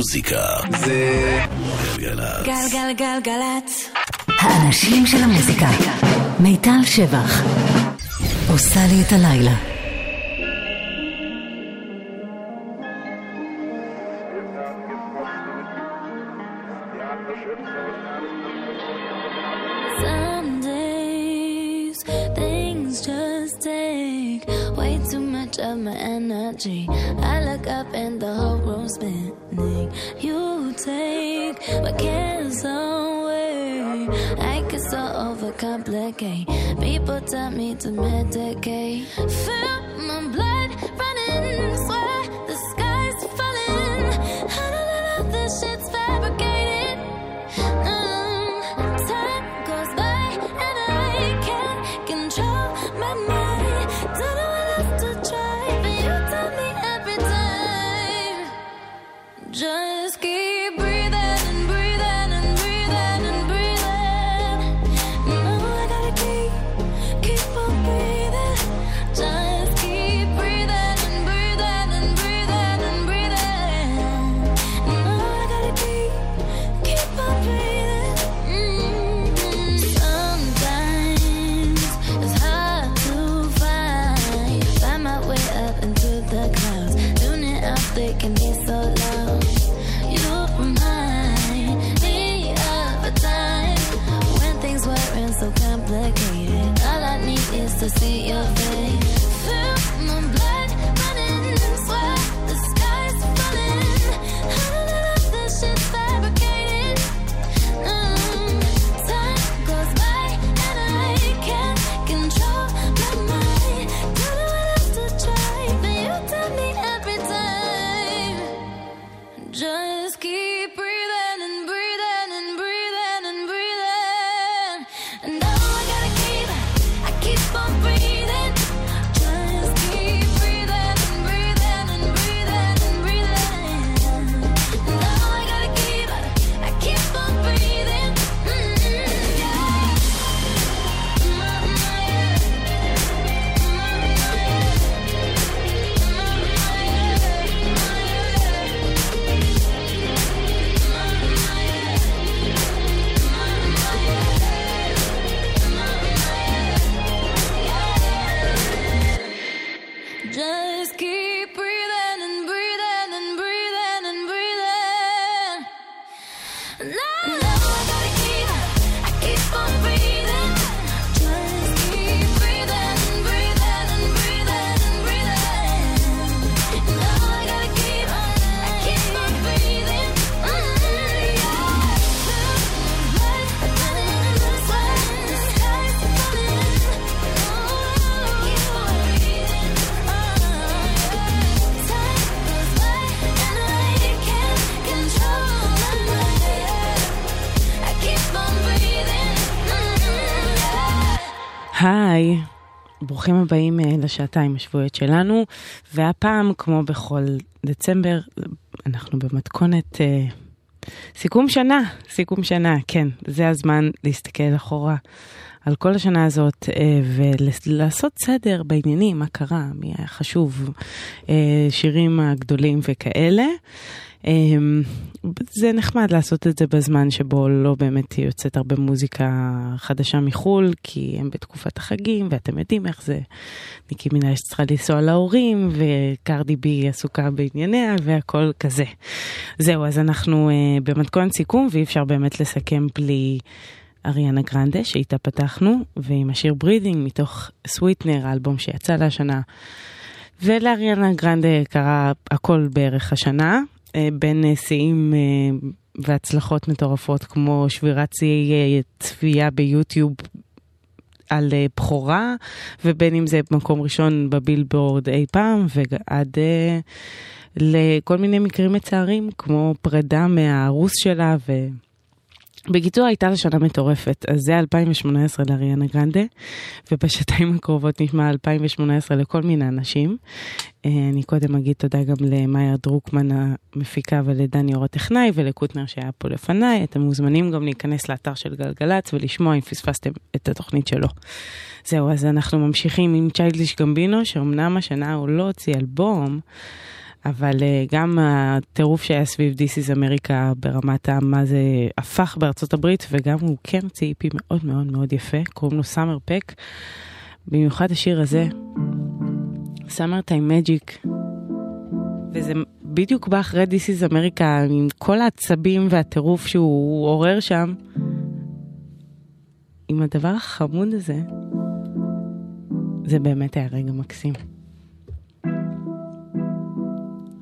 המוזיקה זה גלגלצ. גלגלגלגלצ. האנשים של המוזיקה. מיטל שבח. עושה לי את הלילה. Some days things just take way too much of my energy. I look up and the whole room's You take my cares away. I get so overcomplicate. People tell me to medicate. Feel my blood ברוכים הבאים אה, לשעתיים השבועיות שלנו, והפעם, כמו בכל דצמבר, אנחנו במתכונת אה, סיכום שנה, סיכום שנה, כן, זה הזמן להסתכל אחורה על כל השנה הזאת אה, ולעשות סדר בעניינים, מה קרה, מי היה חשוב, אה, שירים הגדולים וכאלה. אמ, זה נחמד לעשות את זה בזמן שבו לא באמת יוצאת הרבה מוזיקה חדשה מחו"ל, כי הם בתקופת החגים, ואתם יודעים איך זה. ניקי מנהל צריכה לנסוע להורים, וקרדי בי עסוקה בענייניה, והכל כזה. זהו, אז אנחנו uh, במתכונת סיכום, ואי אפשר באמת לסכם בלי אריאנה גרנדה, שאיתה פתחנו, ועם השיר ברידינג מתוך סוויטנר, האלבום שיצא להשנה. ולאריאנה גרנדה קרה הכל בערך השנה, אה, בין אה, שיאים אה, והצלחות מטורפות כמו שבירת שיאי אה, צפייה ביוטיוב על אה, בכורה, ובין אם זה מקום ראשון בבילבורד אי פעם, ועד אה, לכל מיני מקרים מצערים, כמו פרידה מהרוס שלה, ו... בקיצור, הייתה שנה מטורפת, אז זה 2018 לאריאנה גרנדה, ובשעתיים הקרובות נשמע 2018 לכל מיני אנשים. אה, אני קודם אגיד תודה גם למאיה דרוקמן המפיקה ולדני אור הטכנאי ולקוטנר שהיה פה לפניי. אתם מוזמנים גם להיכנס לאתר של גלגלצ ולשמוע אם פספסתם את התוכנית שלו. זהו, אז אנחנו ממשיכים עם צ'יילדיש גמבינו, שאומנם השנה הוא לא הוציא אלבום, אבל אה, גם הטירוף שהיה סביב This is America ברמת מה זה הפך בארצות הברית, וגם הוא כן הוציא איפי מאוד מאוד מאוד יפה, קוראים לו סאמר פק. במיוחד השיר הזה, סאמר טיים מג'יק, וזה בדיוק בא אחרי This is America עם כל העצבים והטירוף שהוא עורר שם, עם הדבר החמוד הזה, זה באמת היה רגע מקסים.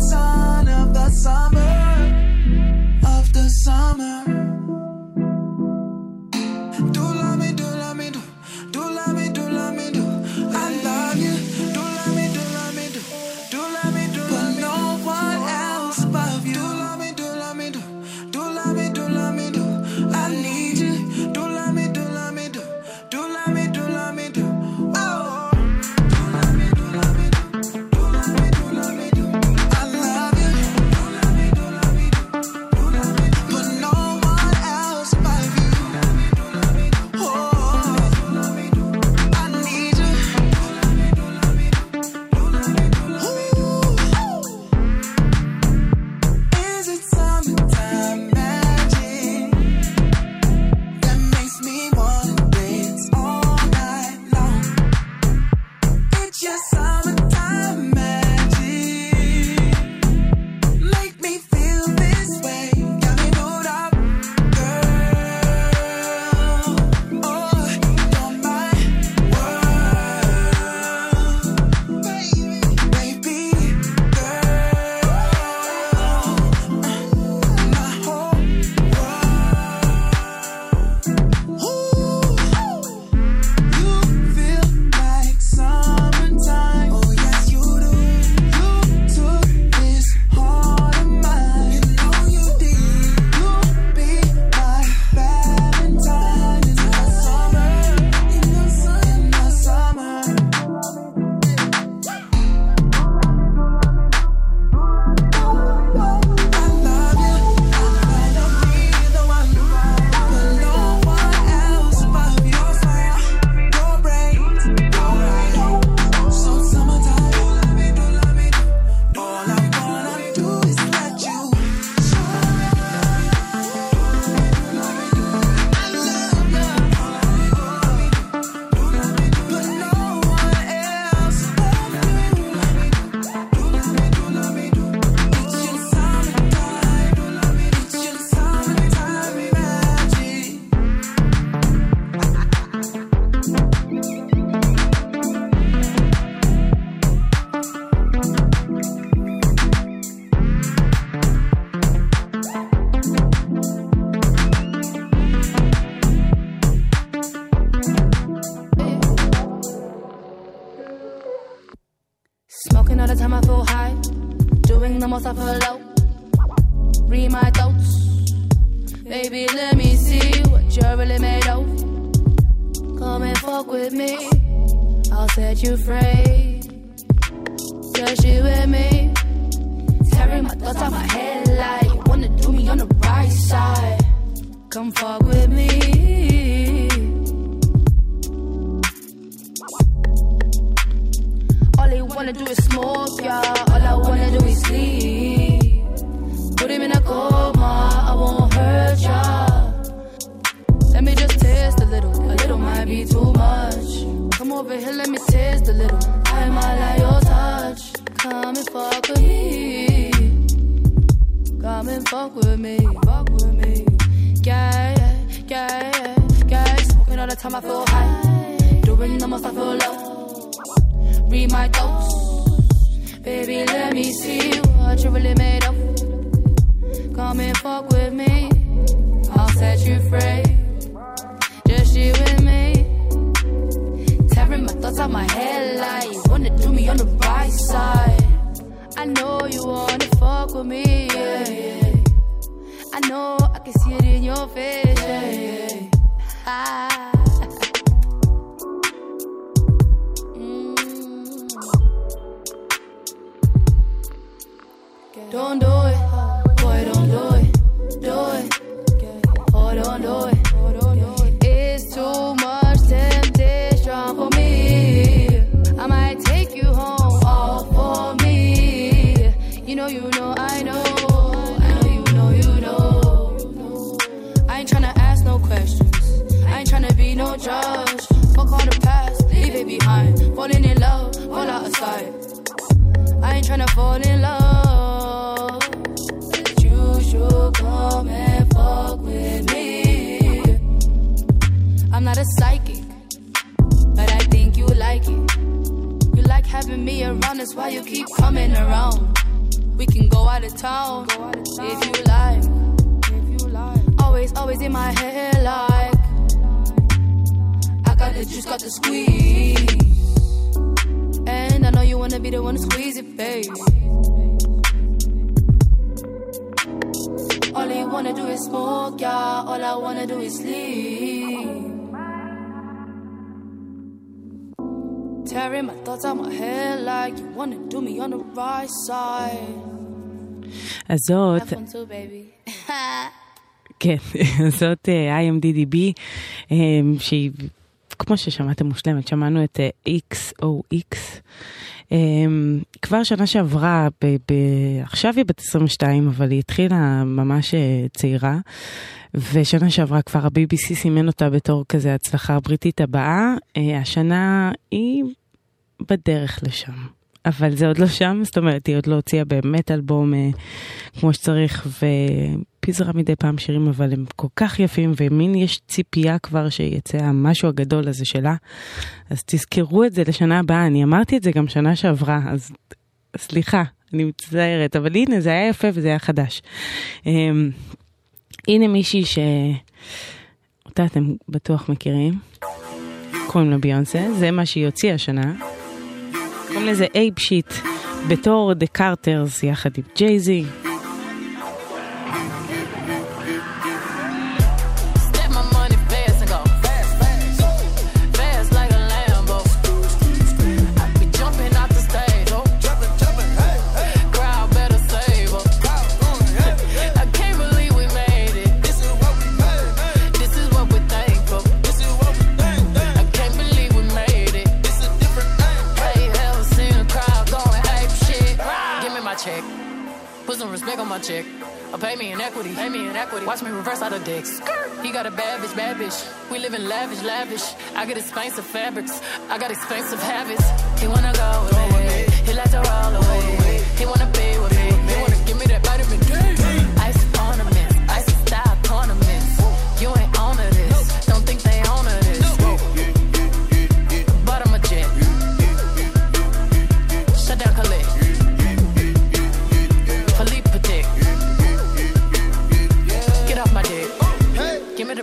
one of the summer, of the summer. Fall in love. You should come and fuck with me. I'm not a psychic, but I think you like it. You like having me around, that's why you keep coming around. We can go out of town if you like. Always, always in my head, like I got the juice, got the squeeze. Wanna be the one to squeeze it, babe. All you wanna do is smoke, yeah. All I wanna do is sleep. Tearing my thoughts out my head like you wanna do me on the right side. אז זאת. כן, זאת אה, IMDDB, אה, שהיא, כמו ששמעתם מושלמת, שמענו את אה, XOX. אה, כבר שנה שעברה, ב- ב- עכשיו היא בת 22, אבל היא התחילה ממש אה, צעירה, ושנה שעברה כבר ה-BBC סימן אותה בתור כזה הצלחה הבריטית הבאה. אה, השנה היא בדרך לשם. אבל זה עוד לא שם, זאת אומרת, היא עוד לא הוציאה באמת אלבום אה, כמו שצריך, ופיזרה מדי פעם שירים, אבל הם כל כך יפים, ומין יש ציפייה כבר שיצא המשהו הגדול הזה שלה. אז תזכרו את זה לשנה הבאה, אני אמרתי את זה גם שנה שעברה, אז סליחה, אני מצטערת, אבל הנה, זה היה יפה וזה היה חדש. אה, הנה מישהי ש... אותה אתם בטוח מכירים, קוראים לה ביונסה, זה מה שהיא הוציאה השנה. קוראים לזה אייפ שיט, בתור דה קרטרס יחד עם ג'ייזי. My check. Or pay me in equity. Pay me in equity. Watch me reverse out of dicks. He got a bad bitch, bad bitch. We live in lavish, lavish. I get expensive fabrics. I got expensive habits. He wanna go with me. He like to roll away. He wanna be with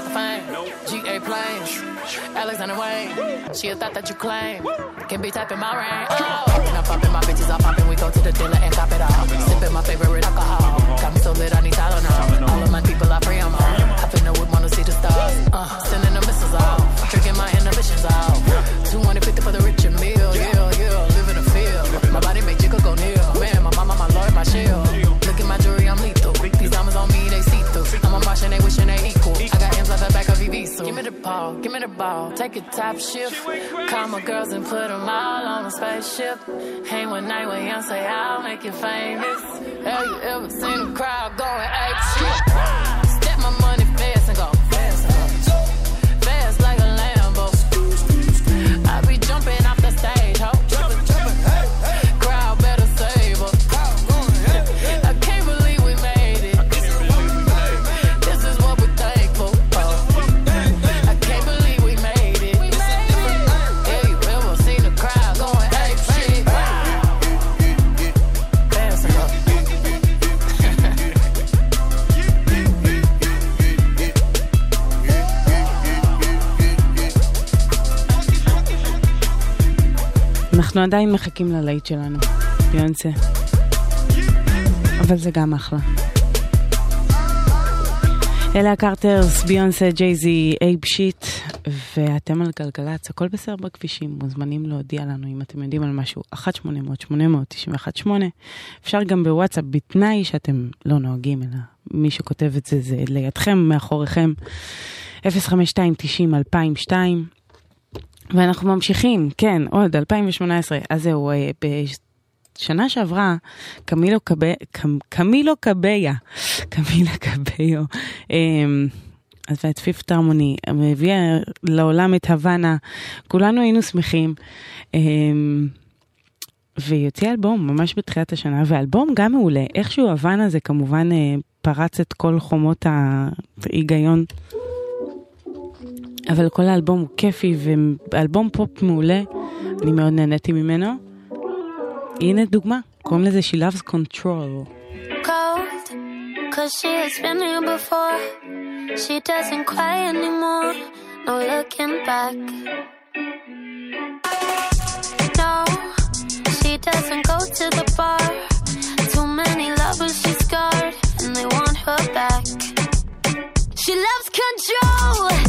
About the fame. GA planes, Alexander Wang. She a thought that you claim. Can be typing my rain. Oh, and I'm popping my bitches, I'm popping. We go to the dealer and cop it all. Sipping my favorite alcohol. Got me so lit, I need Tylenol. All of my people, I pray I'm on. I finna whip, wanna see the stars. Uh, sending the missiles off. Drinking my inhibitions off. 250 for the rich me the ball, give me the ball. Take a top shift. Call my girls and put them all on a spaceship. Hang one night with say I'll make you famous. Have you ever seen a crowd going ape shit? אנחנו עדיין מחכים ללהיט שלנו, ביונסה. אבל זה גם אחלה. אלה הקרטרס, ביונסה, ג'ייזי, אייב שיט, ואתם על גלגלצ, הכל בסדר בכבישים, מוזמנים להודיע לנו אם אתם יודעים על משהו, 1-800-891-8, אפשר גם בוואטסאפ, בתנאי שאתם לא נוהגים, אלא מי שכותב את זה זה לידכם, מאחוריכם, 052-90-2002. ואנחנו ממשיכים, כן, עוד 2018, אז זהו, אה, בשנה שעברה, קמילו קב... קמ... קמילו קביה, קמילה קביו, אמ, פיפט הרמוני, הביאה לעולם את הוואנה, כולנו היינו שמחים. אמ, והיא הוציאה אלבום ממש בתחילת השנה, ואלבום גם מעולה. איכשהו הוואנה זה כמובן אה, פרץ את כל חומות ההיגיון אבל כל האלבום הוא כיפי, ואלבום פופ מעולה, אני מאוד נהניתי ממנו. הנה דוגמה, קוראים לזה She Loves Control. cold, cause she has been here before. She doesn't cry anymore, no looking back. No, she doesn't go to the bar. Too many lovers she's scarred, and they want her back. She loves control.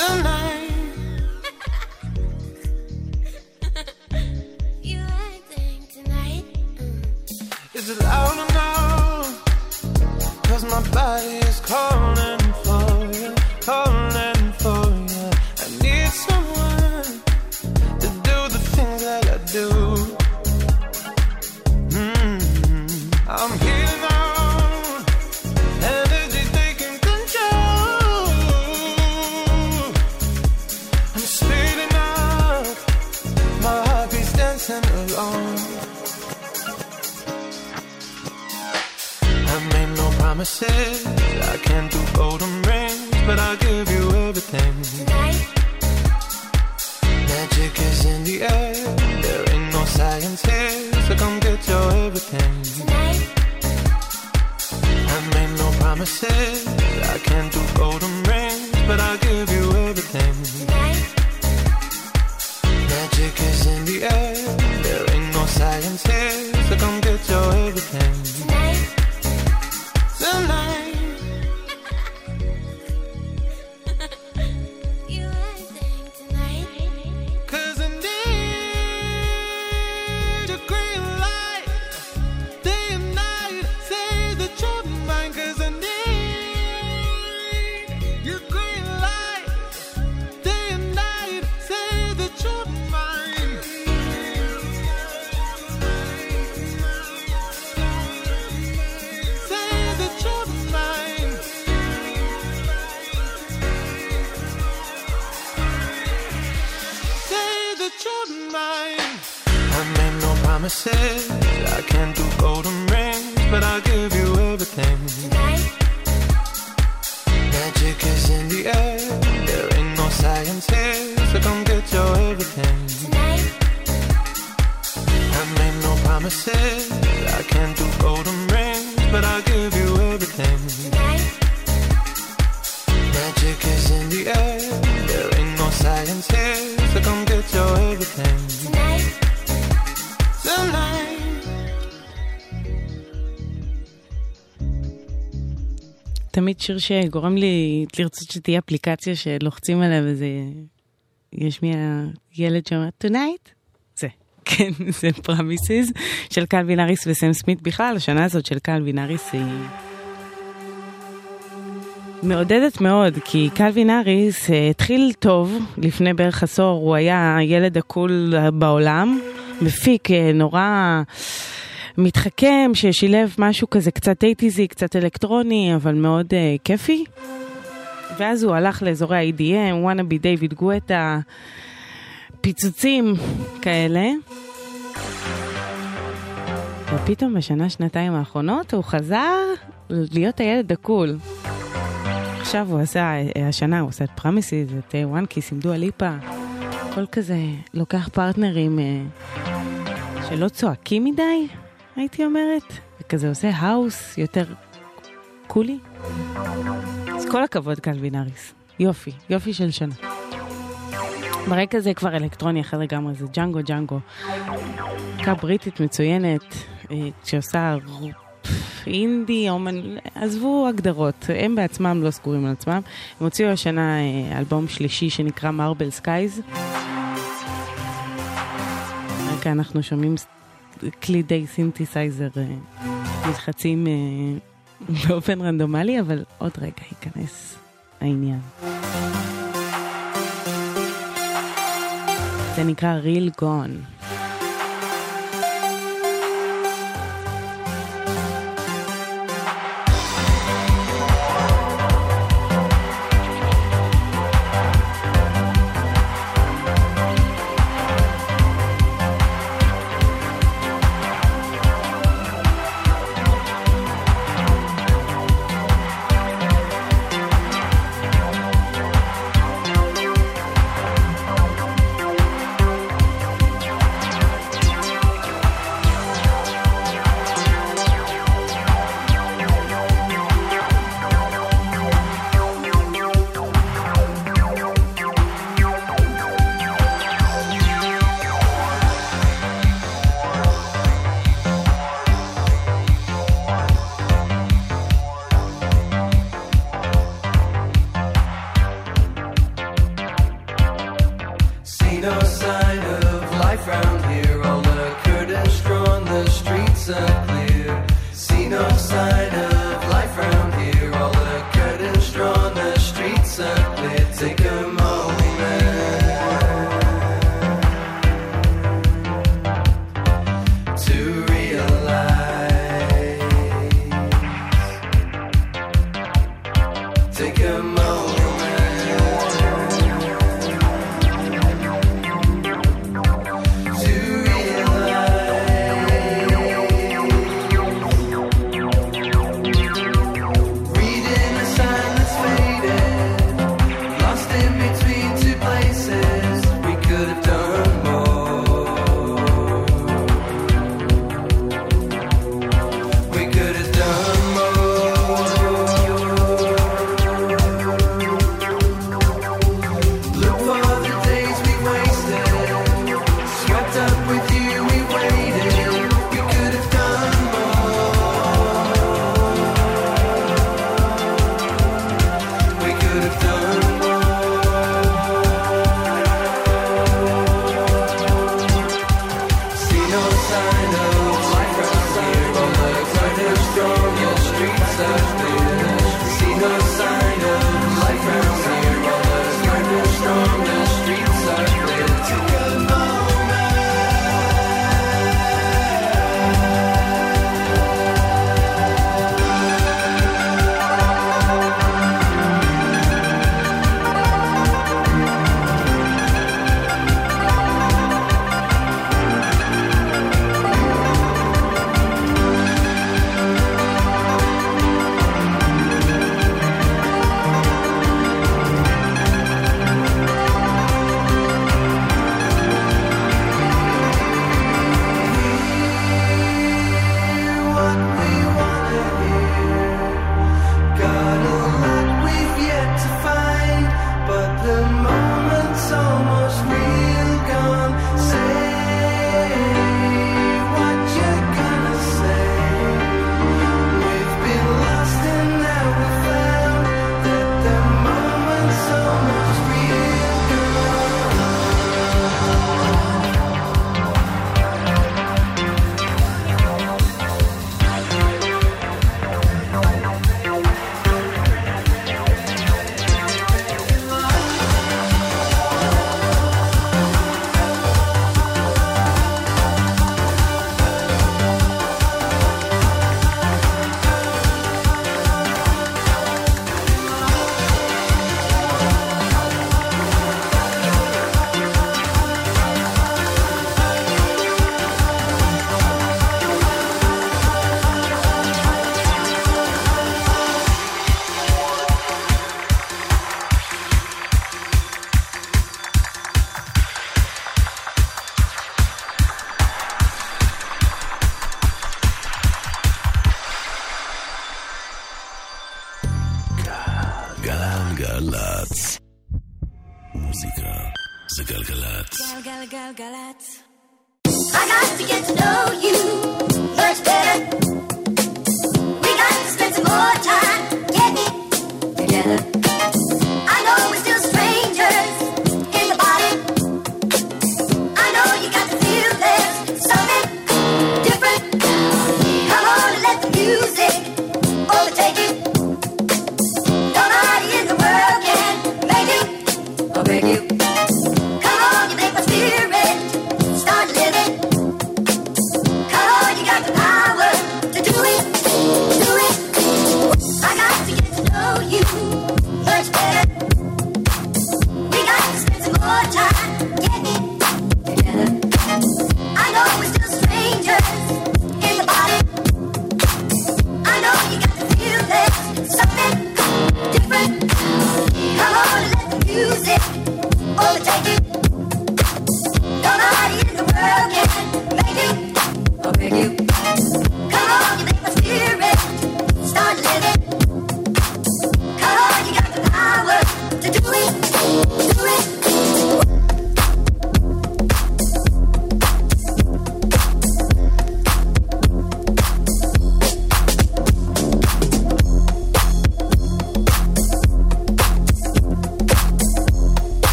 Is it loud enough? Cause my body is calling שיר שגורם לי לרצות שתהיה אפליקציה שלוחצים עליה וזה... יש מי הילד שאומר, tonight? זה. כן, זה פרמיסיס של קלווין אריס וסם סמית. בכלל, השנה הזאת של קלווין אריס היא... מעודדת מאוד, כי קלווין אריס אה, התחיל טוב, לפני בערך עשור, הוא היה הילד הקול בעולם, מפיק אה, נורא מתחכם, ששילב משהו כזה קצת אייטיזי, קצת אלקטרוני, אבל מאוד uh, כיפי. ואז הוא הלך לאזורי ה-EDM, וואנה בי דיוויד גואטה, פיצוצים כאלה. ופתאום בשנה, שנתיים האחרונות הוא חזר להיות הילד הקול. עכשיו הוא עשה, השנה הוא עושה את פרמיסיס, את וואן קיס עם דואה ליפה. הכל כזה לוקח פרטנרים אה, שלא צועקים מדי, הייתי אומרת. וכזה עושה האוס יותר קולי. אז כל הכבוד קלווין אריס. יופי, יופי של שנה. ברקע זה כבר אלקטרוני אחר לגמרי, זה ג'אנגו ג'אנגו. להקה בריטית מצוינת, אה, שעושה אינדי, אומן, עזבו הגדרות, הם בעצמם לא סגורים על עצמם. הם הוציאו השנה אה, אלבום שלישי שנקרא מרבל סקייז. רקע אנחנו שומעים כלי די סינתסייזר אה, נלחצים אה, באופן רנדומלי, אבל עוד רגע ייכנס העניין. זה נקרא real gone.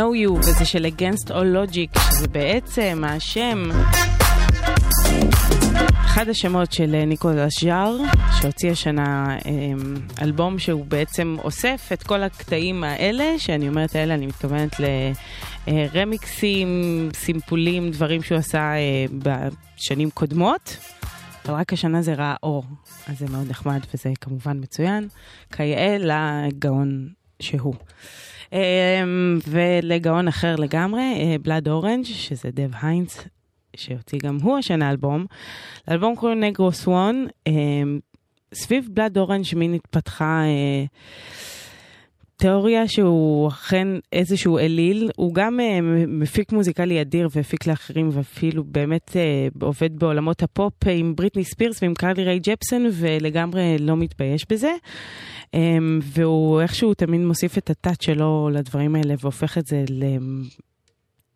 Know you, וזה של Against All Logic, שזה בעצם השם, אחד השמות של אה, ניקולס ז'אר, שהוציא השנה אה, אלבום שהוא בעצם אוסף את כל הקטעים האלה, שאני אומרת האלה, אני מתכוונת לרמיקסים, סימפולים, דברים שהוא עשה אה, בשנים קודמות. אבל רק השנה זה ראה אור, אז זה מאוד נחמד וזה כמובן מצוין, כיאה לגאון שהוא. אמ, ולגאון אחר לגמרי, בלאד אורנג', שזה דב היינץ, שהוציא גם הוא השנה אלבום. לאלבום קוראים נגרו סוואן. אמ, סביב בלאד אורנג' מין התפתחה אה, תיאוריה שהוא אכן איזשהו אליל, הוא גם אה, מפיק מוזיקלי אדיר והפיק לאחרים ואפילו באמת אה, עובד בעולמות הפופ עם בריטני ספירס ועם קרלי ריי ג'פסון ולגמרי לא מתבייש בזה. אה, והוא איכשהו תמיד מוסיף את הטאט שלו לדברים האלה והופך את זה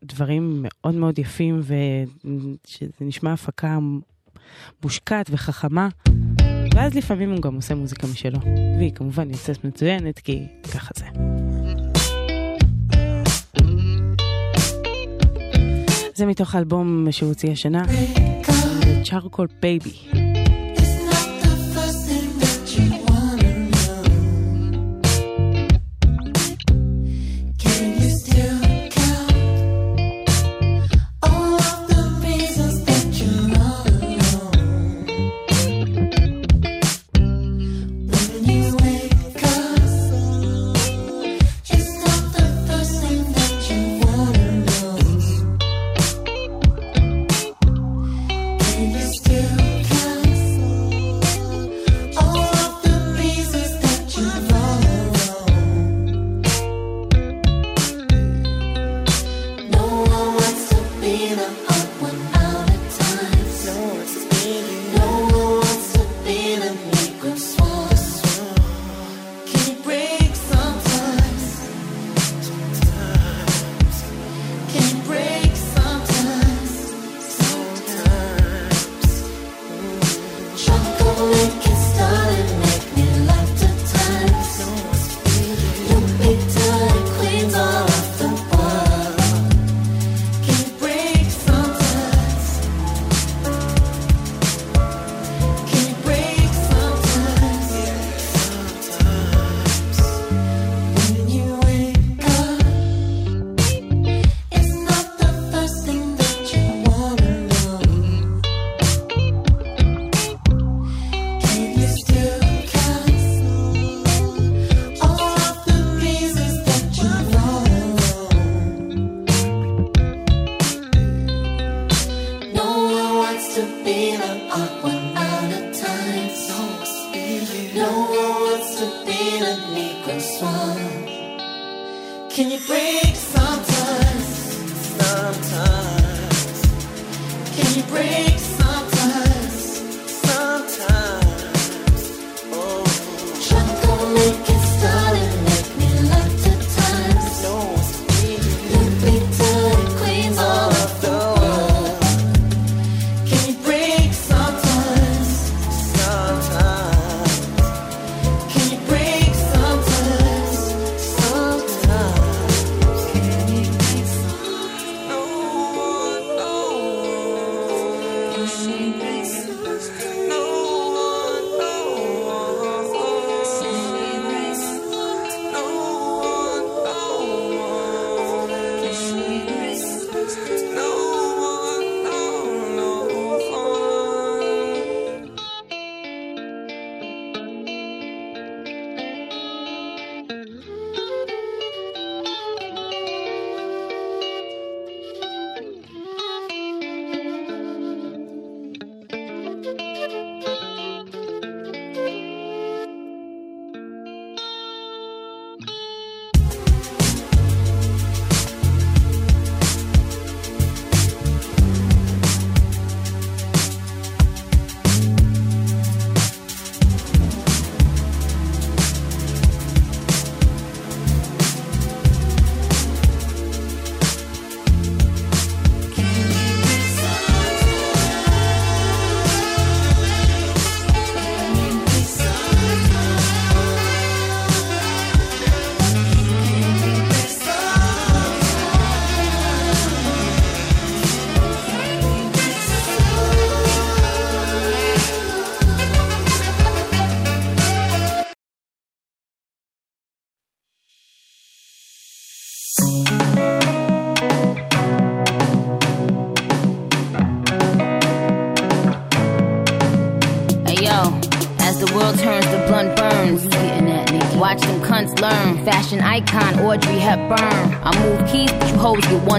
לדברים מאוד מאוד יפים ושזה נשמע הפקה מושקעת וחכמה. ואז לפעמים הוא גם עושה מוזיקה משלו, והיא כמובן יוצאת מצוינת, כי ככה זה. זה מתוך האלבום שהוא הוציא השנה, צ'ארקול בייבי.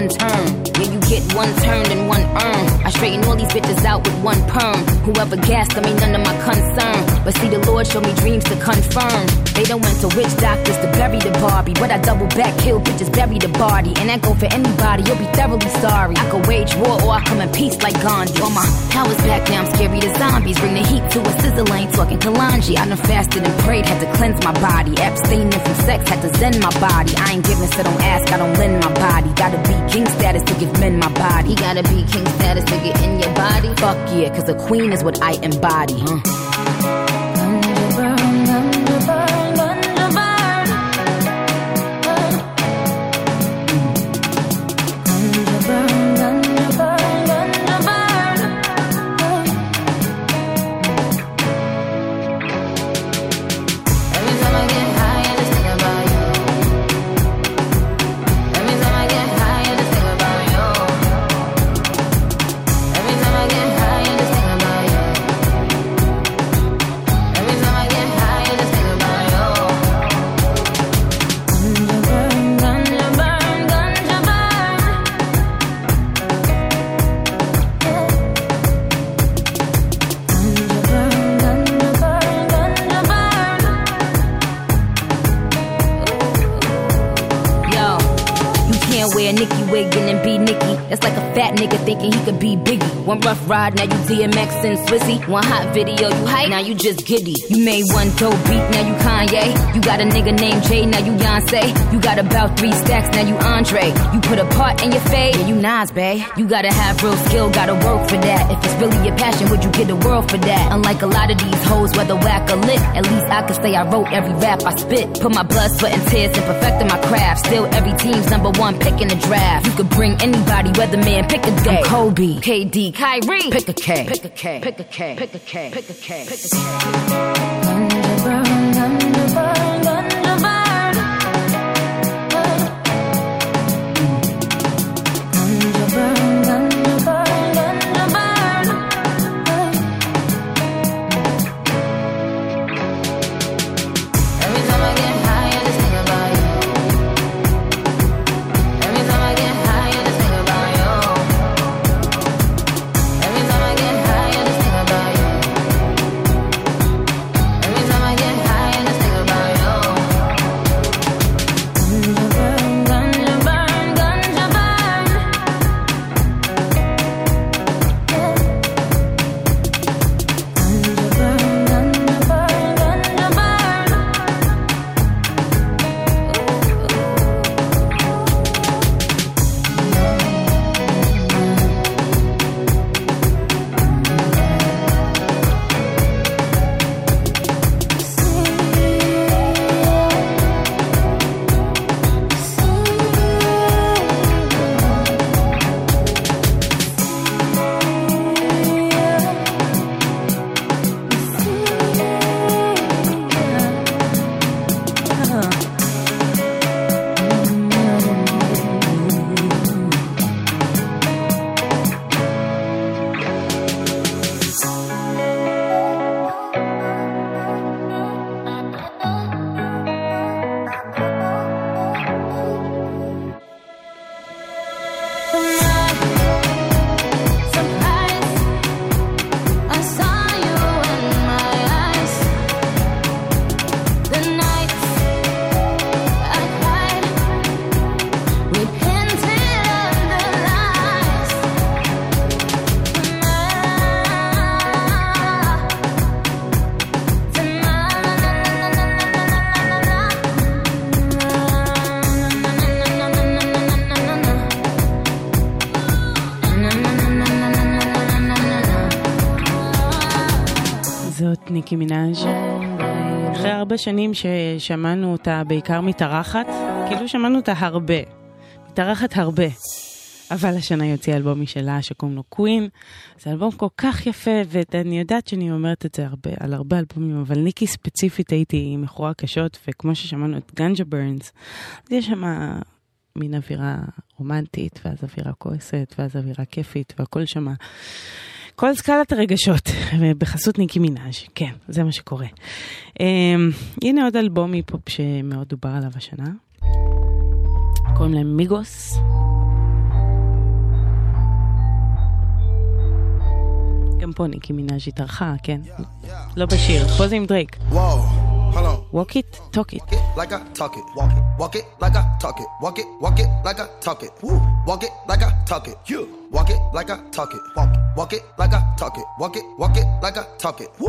One turn. Yeah, you get one turn and one earn. I straighten all these bitches out with one perm. Whoever gassed them ain't none of my concern. But see, the Lord showed me dreams to confirm. They done went to witch doctors to bury the Barbie. But I double back, kill bitches, bury the body. And that go for anybody, you'll be thoroughly sorry. I could wage war or I come in peace like Gandhi. All my powers back now, I'm scary to zombies. Bring the heat to a sizzle, I ain't talking Kalanji. I done fasted and prayed, had to cleanse my body. Abstaining from sex, had to zen my body. I ain't giving, so don't ask, I don't lend my body. Gotta be king status to give men my body. Gotta be king status to get in your body. Fuck yeah, cause a queen is what I embody. Huh? DMX and Swizzy. One hot video, you hype, now you just giddy. You made one dope beat, now you Kanye. You got a nigga named Jay, now you Beyonce. You got about three stacks, now you Andre. You put a part in your fade, yeah, you Nas, bae. You gotta have real skill, gotta work for that. If it's really your passion, would you get the world for that? Unlike a lot of these hoes, whether whack or lit, at least I can say I wrote every rap I spit. Put my blood, sweat, and tears in perfecting my craft. Still every team's number one pick in the draft. You could bring anybody, weatherman, pick a day. I'm Kobe, KD, Kyrie, pick a K. Pick a K. Pick a K. Pick a K. Pick a K. Pick a K. הרבה שנים ששמענו אותה בעיקר מתארחת, כאילו שמענו אותה הרבה. מתארחת הרבה. אבל השנה יוציא אלבום משלה שקוראים לו קווין. זה אלבום כל כך יפה, ואני יודעת שאני אומרת את זה הרבה, על הרבה אלבומים, אבל ניקי ספציפית הייתי מכורה קשות, וכמו ששמענו את גנג'ה ברנס, אז יש שם מין אווירה רומנטית, ואז אווירה כועסת, ואז אווירה כיפית, והכל שם. כל סקלת הרגשות, בחסות ניקי מנאז', כן, זה מה שקורה. Um, הנה עוד אלבום היפ-הופ שמאוד דובר עליו השנה. קוראים להם מיגוס. גם פה ניקי מנאז' התארחה, כן. לא בשיר, פה זה עם דרייק. Hold on. Walk it, talk it. like I talk it. Walk it, walk it like I talk it. Walk it, walk it like I talk it. Woo. Walk it like I talk it. You. Walk it like I talk it. Walk it, walk it like I talk it. Walk it, walk it like I talk it. Woo.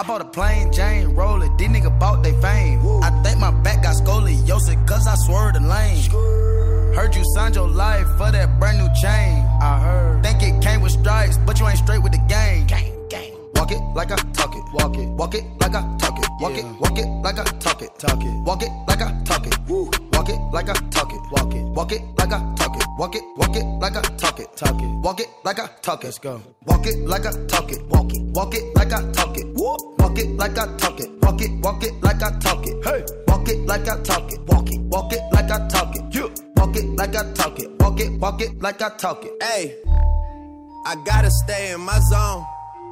I bought a plain Jane roller, these niggas bought they fame. I think my back got scoliosis, cause I swerved the lane. Heard you signed your life for that brand new chain. I heard. Think it came with stripes, but you ain't straight with the game. Gang. Walk it like I talk it. Walk it. Walk it like I talk it. Walk it. Walk it like I talk it. Talk it. Walk it like I talk it. Woo. Walk it like I talk it. Walk it. Walk it like I talk it. Walk it. Walk it like I talk it. Talk it. Walk it like I talk it. Let's go. Walk it like I talk it. Walk it. Walk it like I talk it. Woo. Walk it like I talk it. Walk it. Walk it like I talk it. Hey. Walk it like I talk it. Walk it. Walk it like I talk it. You. Walk it like I talk it. Walk it. Walk it like I talk it. Hey, I gotta stay in my zone.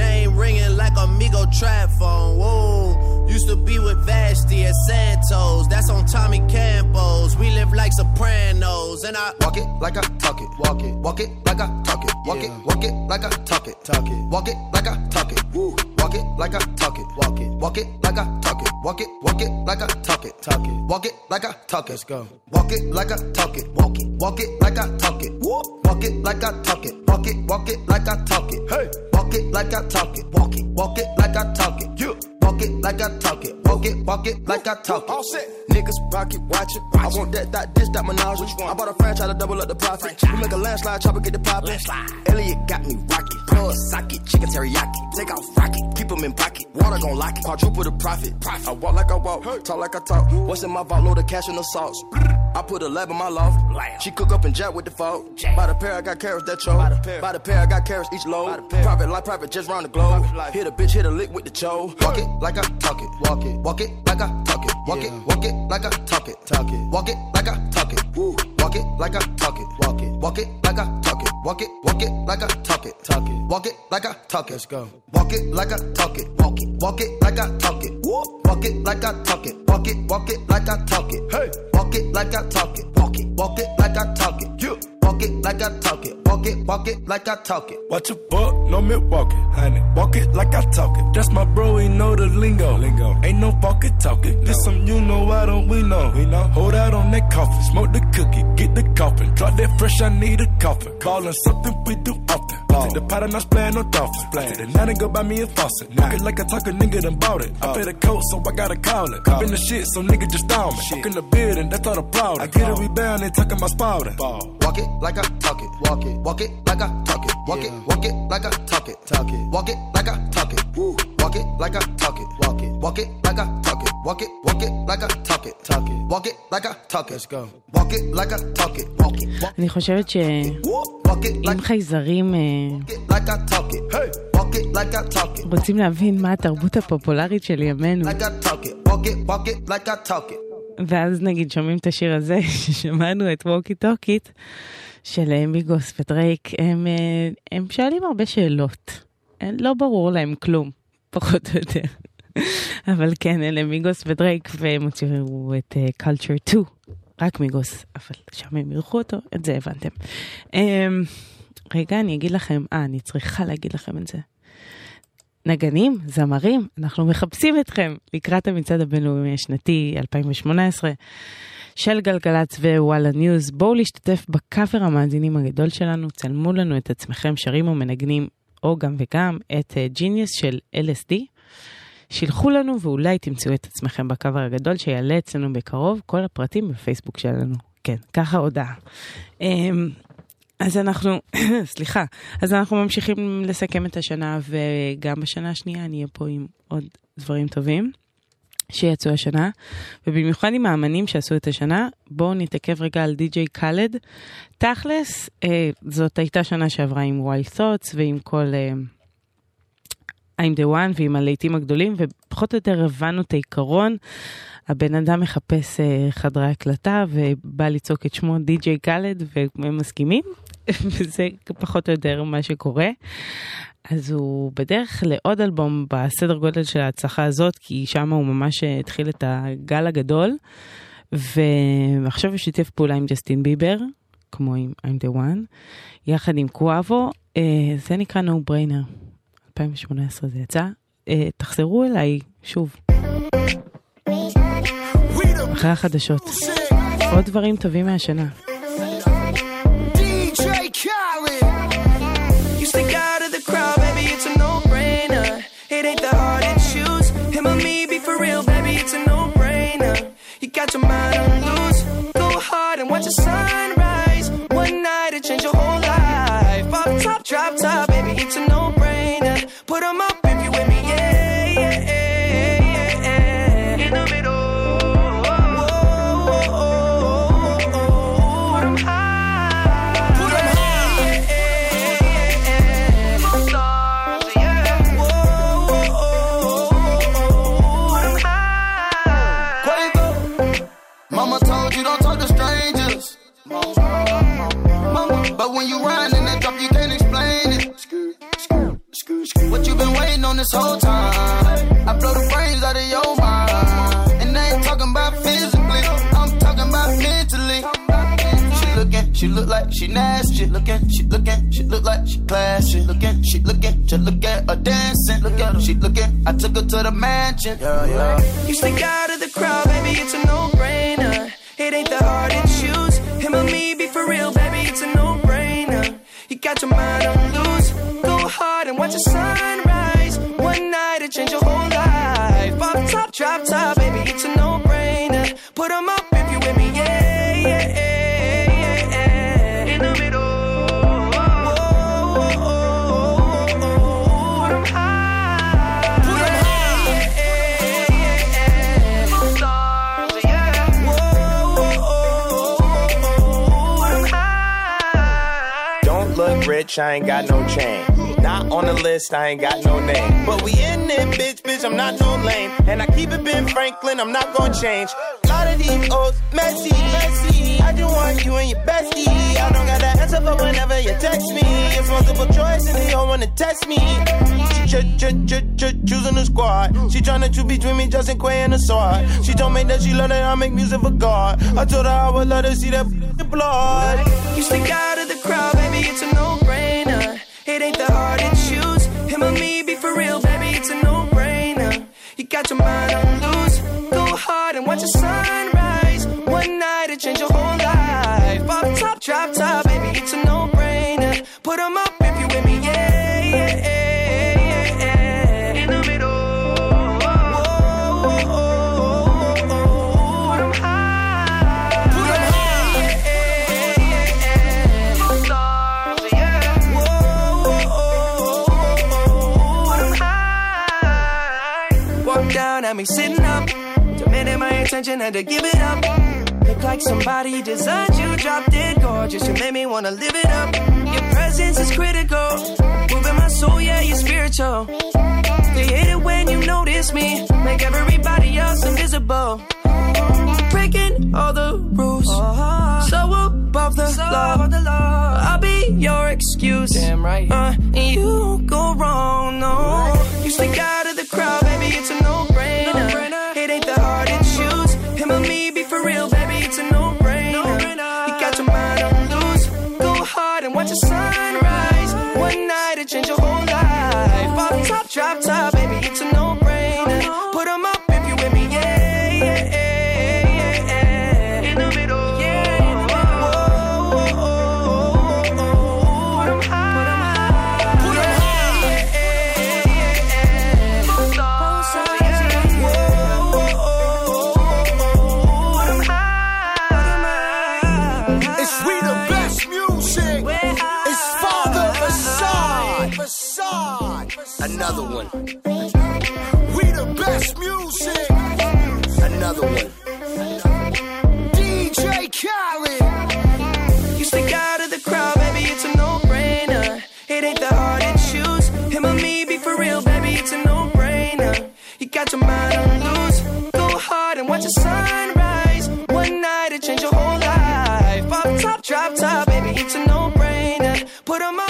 name ringing like Amigo trap phone. Whoa, used to be with Vashti at Santos. That's on Tommy Campos. We live like Sopranos, and I Walk it like I talk it. Walk it. Walk it like I talk it. Walk it. Walk it like I talk it. Talk it. Walk it like I talk it. Woo. Walk it like I talk it. Walk it. Walk it like I talk it. Walk it. Walk it like I talk it. Talk it. Walk it like I talk it. Let's go. Walk it like I talk it. Walk it. Walk it like I talk it. Walk it like I talk it. Walk it. Walk it like I talk it. Hey. Walk it like I talk it. Walk it. Walk it like I talk it. You. Walk it like I talk it. Walk it. Walk it like I talk it. All set. Niggas rock it, watch it. I want that, that, this, that menage. I bought a franchise to double up the profit. We make a landslide, chopper get the poppin'. Elliot got me rocket. Plug socket, chicken teriyaki. Take off rocket, keep them in pocket. Water gon' lock it, quadruple the profit. I walk like I walk, talk like I talk. What's in my vault, load of cash and the sauce. I put a lab in my loft. She cook up and jack with the fault. By the pair, I got carrots that choke. By the pair, I got carrots each load. Private life, private just round the globe. Hit a bitch, hit a lick with the cho. Walk it like I talk it. Walk it. Walk it like I talk it. Walk it. Walk it like I talk it. Talk it. Walk it like I talk it. Woo. Walk it like I talk it. Walk it. Walk it like I talk it. Walk it. Walk it like I talk it. Talk it. Walk it like I talk it. Let's go. Walk it like I talk it. Walk it. Walk it like I talk it. Woo. Walk it like I talk it. Walk it. Walk it like I talk it. Hey. Walk it like I talk it. Walk it. Walk it like I talk it. You. Walk it like I talk it. Walk it. Walk it like I talk it. Watch a buck, no Milwaukee, honey. Walk it like I talk it. That's my bro, he know the lingo. Lingo. Ain't no walkie talking. This some you know, why don't we know? We know. Hold out on that coffee, smoke the cookie, get the coffin. Drop that fresh, I need a coffin. Ballin' something we do often. Ball. Take the pot and I splayin' no dolphin. Play the nine and go buy me a faucet. Walk it like I talk a nigga done bought it. I pay the coat, so I gotta call it. Up in the shit, so nigga just down me. Walk in the building, that's all the proud. I get a rebound, they talking my spouting. Walk it like I talk it. Walk it. Walk it like I talk it. Walk it, walk it like I talk it. Talk it. Walk it like I talk it. Woo. Walk it like I talk it. Walk it. Walk it like I talk it. Walk it, walk it like I talk it. Talk it. Walk it like I talk it. Let's go. Walk it like I talk it. Walk it. Walk אני חושבת שאם חייזרים אה, it like I talk it. Hey. Walk it like I talk it. רוצים להבין מה התרבות הפופולרית של ימינו, Like I talk it. Walk it, walk it like I talk it. ואז נגיד שומעים את השיר הזה, ששמענו את ווקי טוקיט של אה, מיגוס ודרייק, הם, אה, הם שואלים הרבה שאלות. אה, לא ברור להם כלום, פחות או יותר. אבל כן, אלה מיגוס ודרייק, והם הוציאו את uh, Culture 2, רק מיגוס, אבל שם הם אירחו אותו, את זה הבנתם. Um, רגע, אני אגיד לכם, אה, אני צריכה להגיד לכם את זה. נגנים, זמרים, אנחנו מחפשים אתכם לקראת המצעד הבינלאומי השנתי 2018 של גלגלצ ווואלה ניוז. בואו להשתתף בקאבר המאזינים הגדול שלנו, צלמו לנו את עצמכם שרים ומנגנים, או גם וגם, את ג'יניוס של LSD. שילחו לנו ואולי תמצאו את עצמכם בקאבר הגדול שיעלה אצלנו בקרוב, כל הפרטים בפייסבוק שלנו. כן, ככה הודעה. אמ, אז אנחנו, סליחה, אז אנחנו ממשיכים לסכם את השנה וגם בשנה השנייה נהיה פה עם עוד דברים טובים שיצאו השנה, ובמיוחד עם האמנים שעשו את השנה, בואו נתעכב רגע על די.ג'יי קאלד. תכלס, אה, זאת הייתה שנה שעברה עם ווילד ת'וטס ועם כל... אה, I'm the one ועם הלהיטים הגדולים, ופחות או יותר הבנו את העיקרון. הבן אדם מחפש אה, חדרי הקלטה ובא לצעוק את שמו די.ג'יי קאלד והם מסכימים, וזה פחות או יותר מה שקורה. אז הוא בדרך לעוד אלבום בסדר גודל של ההצלחה הזאת, כי שם הוא ממש התחיל את הגל הגדול, ועכשיו הוא שיתף פעולה עם ג'סטין ביבר, כמו עם I'm the one, יחד עם קוואבו, אה, זה נקרא No Brainer. 2018 זה יצא. אה, תחזרו אליי שוב. אחרי החדשות. עוד דברים טובים מהשנה. Got your mind on loose. Go hard and watch the sunrise. One night it changed your whole life. Pop top, drop top, on this whole time? I blow the brains out of your mind. And I ain't talking about physically, I'm talking about mentally. She looking, she look like she nasty. Looking, she looking, she look like she classy. Looking, she looking, just look at her dancing. Look at her, she looking. I took her to the mansion. Yeah, yeah. You stick out of the crowd, baby, it's a no-brainer. It ain't that hard to choose. Him or me, be for real, baby, it's a no-brainer. You got your mind on loose. Go hard and watch the sunrise. Change your whole life. Pop top, drop top, baby, it's a no-brainer. Put 'em up if you with me, yeah, yeah, yeah, yeah. In the middle. Rich, I ain't got no chain. Not on the list, I ain't got no name. But we in it, bitch, bitch, I'm not no lame. And I keep it Ben Franklin, I'm not gonna change. lot of these old messy, messy. I just want you and your bestie. I don't got the answer for whenever you text me. It's multiple choice and they don't wanna test me. Ch- ch- ch- ch- choosing the squad. She tryna choose between me, Justin Quay and the sword. She told me that she love that I make music for God. I told her I would let her see that blood. You stick out of the crowd, baby, it's a no-brainer. It ain't that hard to choose. Him or me, be for real, baby, it's a no-brainer. You got your mind on loose. Go hard and watch the sunrise. One night it change your whole life. Pop top, drop top, baby, it's a no-brainer. Put 'em up me sitting up. Demanding my attention, had to give it up. Look like somebody designed you, drop dead gorgeous. You made me wanna live it up. Your presence is critical. Moving my soul, yeah, you're spiritual. They hate it when you notice me. Make everybody else invisible. Breaking all the rules. So above the, law. I'll be your excuse. Damn right. Uh, and you go wrong, no. You stick out of the crowd, baby, it's a no-brainer. It ain't that hard to choose. Him or me, be for real, baby, it's a no-brainer. You got your mind on loose. Go hard and watch the sunrise. One night it change your whole life. Off top, drop top, Another one. We the best music. Another one. DJ Khaled. You stick out of the crowd, baby, it's a no-brainer. It ain't that hard to choose. Him or me, be for real, baby, it's a no-brainer. You got your mind on loose. Go hard and watch the sunrise. One night it change your whole life. Off top, drop top, baby, it's a no-brainer. Put 'em up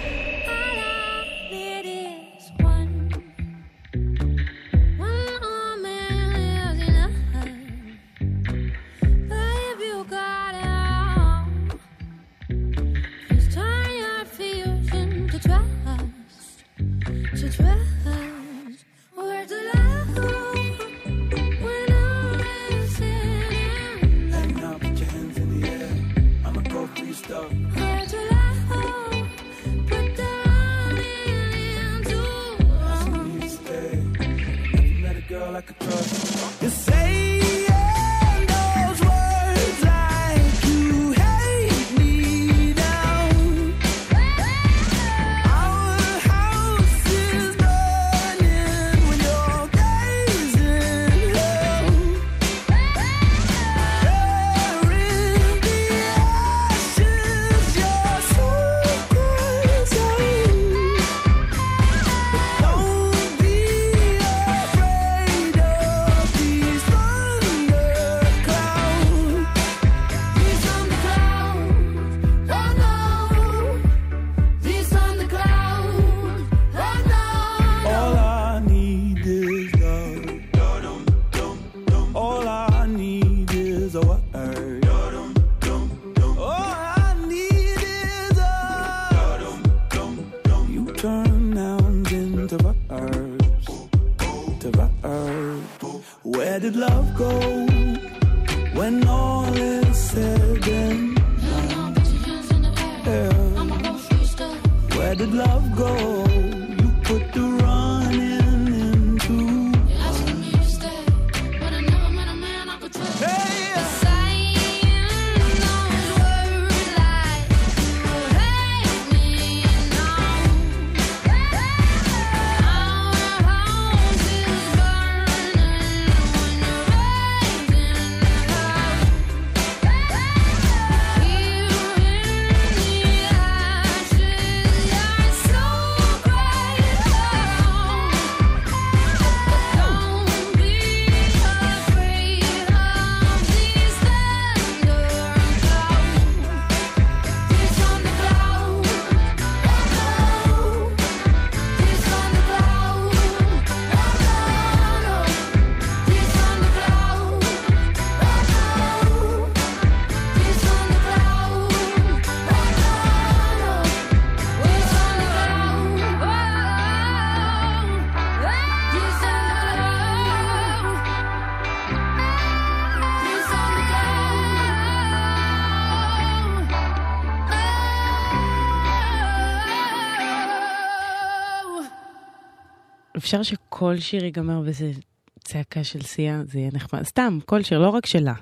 אפשר שכל כל שיר ייגמר באיזה צעקה של סייה, זה יהיה נחמד. סתם, כל שיר, לא רק שלה.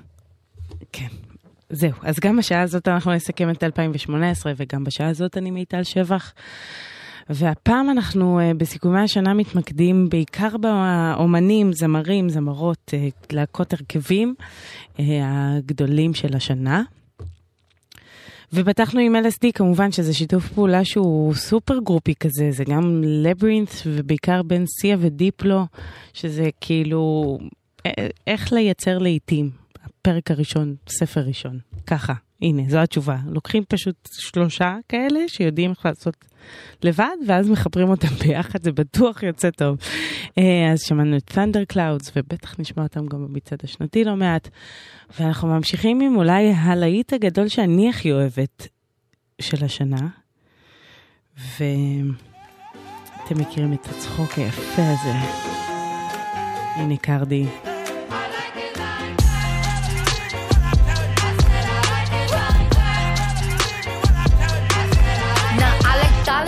כן. זהו, אז גם בשעה הזאת אנחנו נסכם את 2018, וגם בשעה הזאת אני מיטל שבח. והפעם אנחנו אה, בסיכומי השנה מתמקדים בעיקר באומנים, זמרים, זמרות, אה, להקות הרכבים אה, הגדולים של השנה. ופתחנו עם LSD כמובן שזה שיתוף פעולה שהוא סופר גרופי כזה, זה גם לברינט ובעיקר בין סיה ודיפלו, שזה כאילו איך לייצר לעיתים, הפרק הראשון, ספר ראשון, ככה, הנה זו התשובה, לוקחים פשוט שלושה כאלה שיודעים איך לעשות לבד ואז מחברים אותם ביחד, זה בטוח יוצא טוב. אה, אז שמענו את Thunder Clouds ובטח נשמע אותם גם במצעד השנתי לא מעט. ואנחנו ממשיכים עם אולי הלהיט הגדול שאני הכי אוהבת של השנה. ואתם מכירים את הצחוק היפה הזה. הנה קרדי.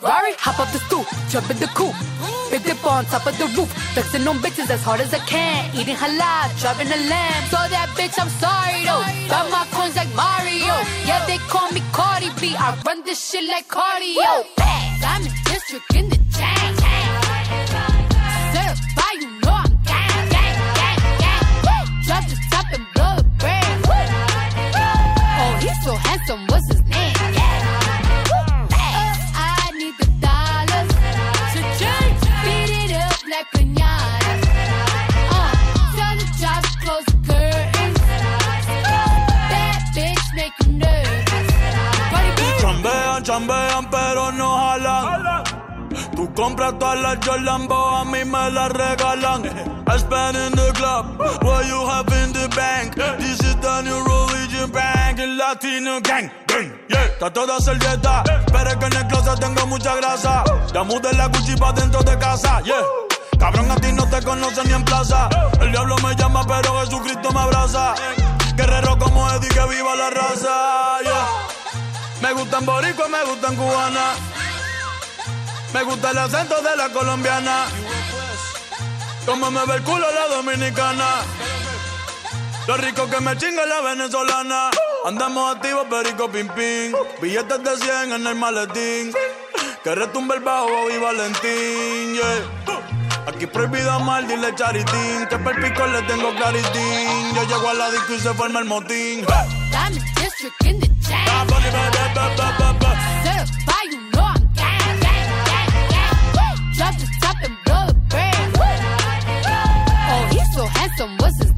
Ferrari, hop up the stoop, jump in the coupe. Big dip on top of the roof, flexing on bitches as hard as I can. Eating halal, driving a lamb. So that bitch, I'm sorry though. Got my coins like Mario. Yeah, they call me Cardi B. I run this shit like cardio. I'm in district in the chain. You know I'm gang, gang, gang, gang. Drop the top and blow the brand. Oh, he's so handsome, what's Chambean, pero no jalan. Tú compras todas las Jolambo, a mí me las regalan. I spend in the club, what you have in the bank. This is the new religion bank, el latino gang. gang, Yeah, está toda servieta, pero es que en el closet tengo mucha grasa. Ya mudé la Gucci pa' dentro de casa, yeah. Cabrón, a ti no te conocen ni en plaza. El diablo me llama, pero Jesucristo me abraza. Guerrero como Eddie, que viva la raza, yeah. Me gustan boricua, me gustan cubana. Me gusta el acento de la colombiana. Como me ve el culo la dominicana. Lo rico que me chinga la venezolana. Andamos activos, perico pim pim. Billetes de 100 en el maletín. Que retumbe el bajo y Valentín, yeah. Aquí prohibido amar, dile charitín. Que per pico le tengo claritín. Yo llego a la disco y se forma el motín. Diamond District in the. Drop the top and blow the brand. Oh, he's so handsome, what's his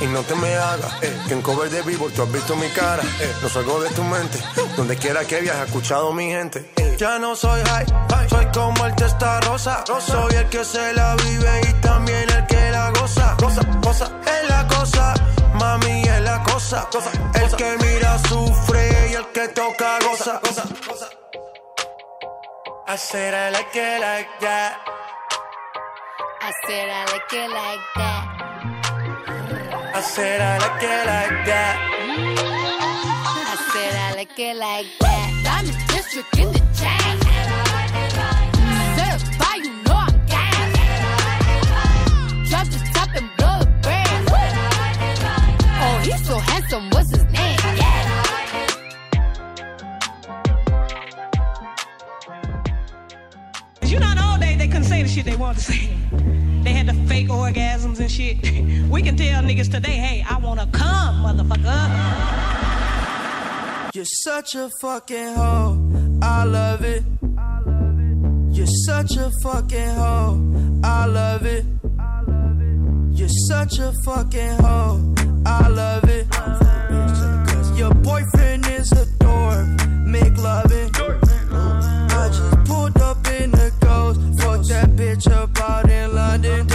Y no te me hagas, eh, que en cover de vivo tú has visto mi cara. Eh, no salgo de tu mente, donde quiera que viajes, escuchado mi gente. Eh, ya no soy high, soy como el testa rosa. Soy el que se la vive y también el que la goza. Cosa, cosa, es la cosa, mami es la cosa. El que mira sufre y el que toca goza. I said I like it like that. I said I like it like that. I said I like it like that. I said I like it like that. Diamond District in the chain. Certified, you know I'm gang. Drop the top and blow the brand. Oh, he's so handsome, what's his name? You know, all day they couldn't say the shit they wanted to say. The fake orgasms and shit. We can tell niggas today, hey, I wanna come, motherfucker. You're such a fucking hoe. I love it. You're such a fucking hoe. I love it. You're such a fucking hoe. I love it. Cause your boyfriend is a dork. Make loving. I just pulled up in the ghost. Fucked that bitch up out in London.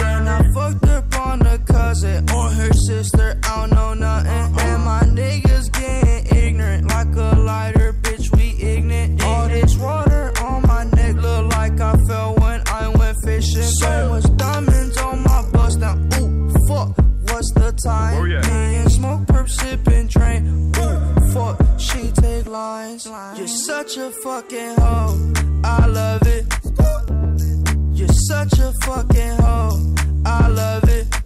Sister. I don't know nothing. And my niggas getting ignorant like a lighter, bitch. We ignorant. All this water on my neck look like I fell when I went fishing. So much diamonds on my bust now. Ooh, fuck. What's the time? Oh, Me and smoke, perp, sipping, drain. Ooh, fuck. She take lines. You're such a fucking hoe. I love it. You're such a fucking hoe. I love it.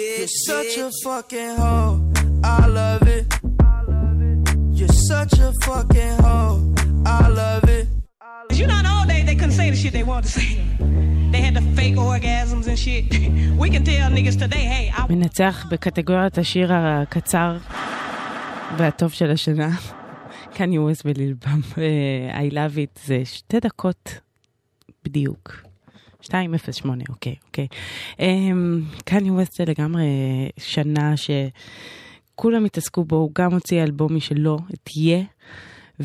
You're such a fucking hoe. I love it. You're such a fucking hoe. I love it. You know, old days, they couldn't say the shit they wanted to say. They had the fake orgasms and shit. We can tell niggas today, hey, I מנצח בקטגוריית השיר הקצר והטוב של השנה. כאן יורס בלילבם. אה, I love it זה שתי דקות בדיוק. 208, אוקיי, אוקיי. קניה ווסט זה לגמרי שנה שכולם התעסקו בו, הוא גם הוציא אלבום משלו, את יה,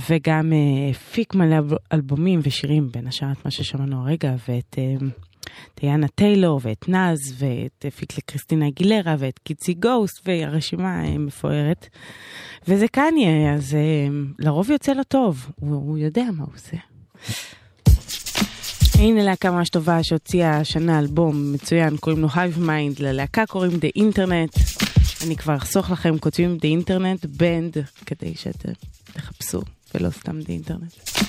וגם אה, הפיק מלא אלב- אלבומים ושירים, בין השאר את מה ששמענו הרגע, ואת אמ, דיאנה טיילור, ואת נאז, ואת הפיק לקריסטינה גילרה, ואת קיצי גוסט, והרשימה אה, מפוארת. וזה קניה, אז אה, לרוב יוצא לו טוב, הוא, הוא יודע מה הוא עושה. הנה להקה ממש טובה שהוציאה השנה אלבום מצוין, קוראים לו Hive Mind, ללהקה קוראים The Internet. אני כבר אחסוך לכם, כותבים The Internet Band, כדי שאתם תחפשו, ולא סתם The Internet.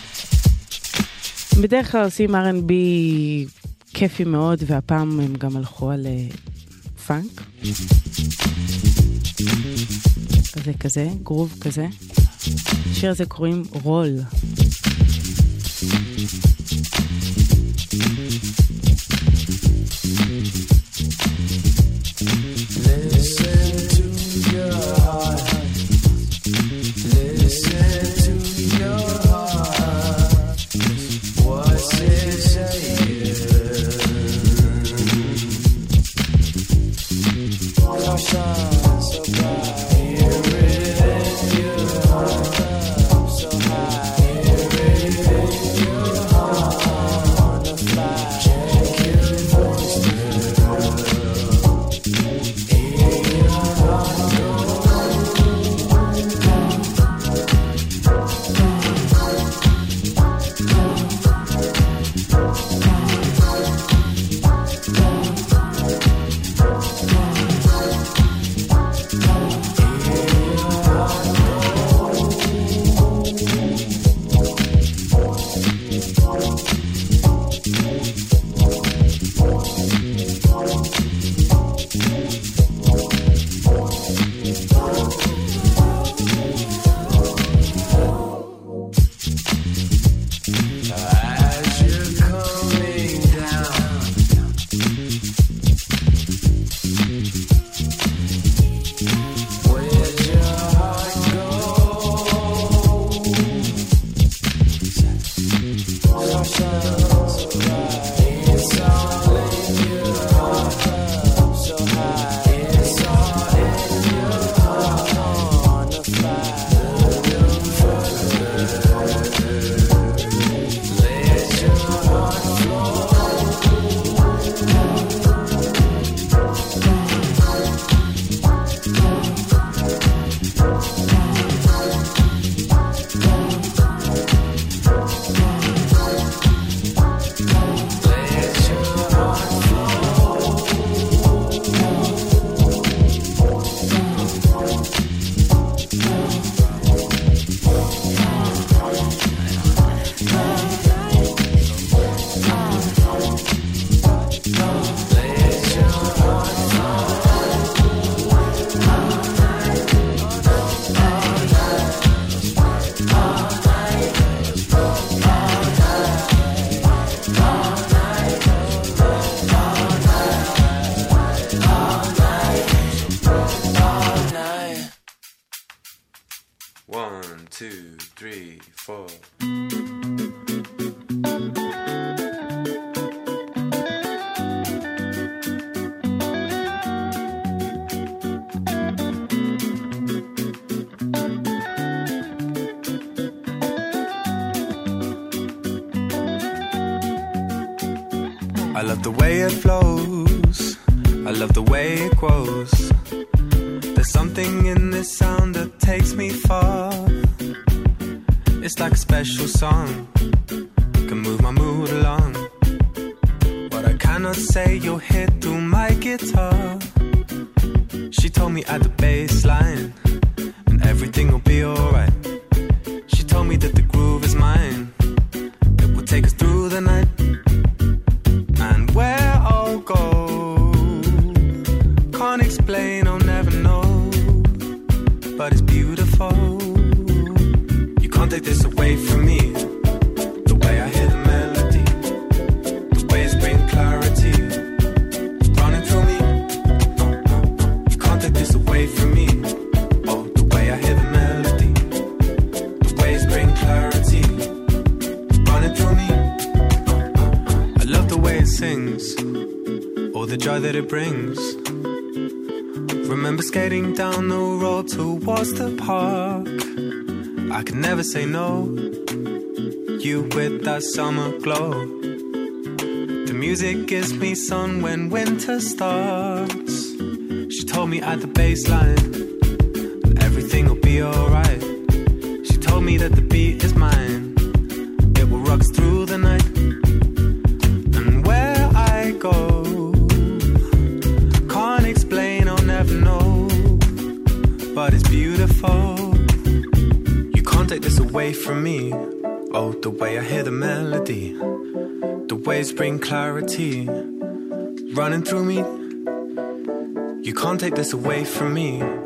בדרך כלל עושים R&B כיפי מאוד, והפעם הם גם הלכו על אה, פאנק. כזה כזה, גרוב כזה. השיר הזה קוראים רול. love the way it flows. I love the way it grows. There's something in this sound that takes me far. It's like a special song. Can move my mood along. What I cannot say, you'll hit through my guitar. She told me at the bassline. to start. away from me.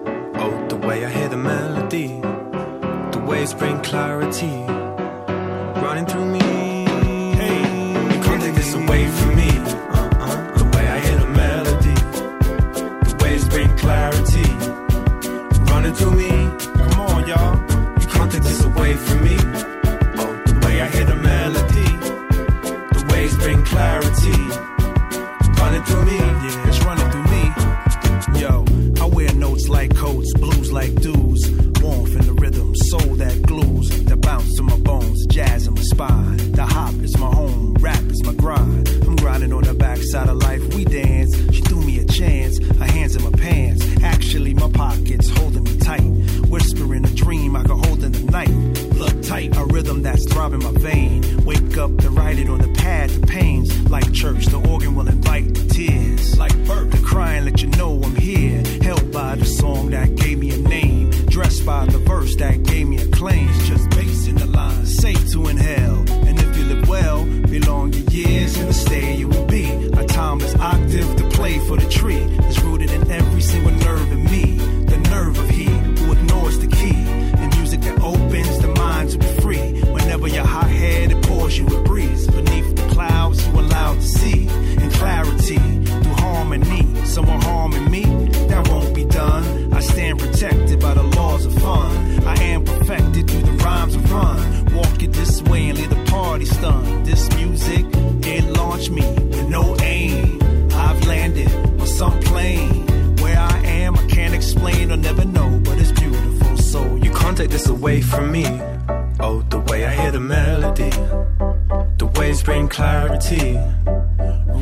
reality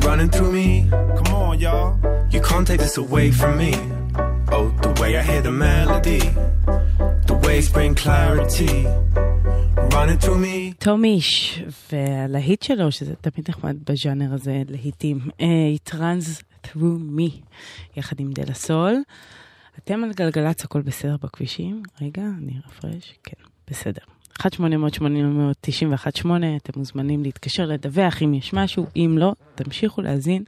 running through me. Come on, y'all. You can't take this away from me. Oh, the way I hear the melody, the waves bring clarity. תום איש, והלהיט שלו, שזה תמיד נחמד בז'אנר הזה, להיטים, It runs through me, יחד עם דלה סול. אתם על גלגלצ, הכל בסדר בכבישים? רגע, אני אפרש? כן, בסדר. 1-800-891-8, אתם מוזמנים להתקשר לדווח אם יש משהו, אם לא, תמשיכו להאזין.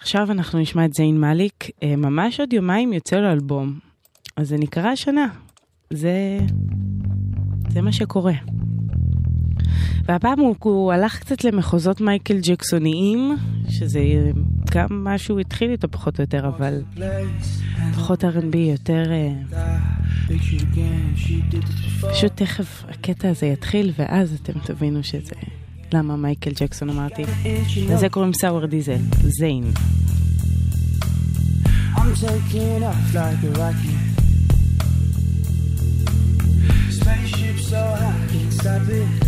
עכשיו אנחנו נשמע את זיין מאליק, אה, ממש עוד יומיים יוצא לו אלבום, אז זה נקרא השנה, זה, זה מה שקורה. והפעם הוא, הוא הלך קצת למחוזות מייקל ג'קסוניים, שזה גם מה שהוא התחיל איתו פחות או יותר, אבל פחות R&B, יותר... אה, פשוט תכף הקטע הזה יתחיל, ואז אתם תבינו שזה... למה מייקל ג'קסון אמרתי? לזה קוראים סאואר דיזל, זיין. I'm taking off like a rocket. Spaceship so high, can't stop it.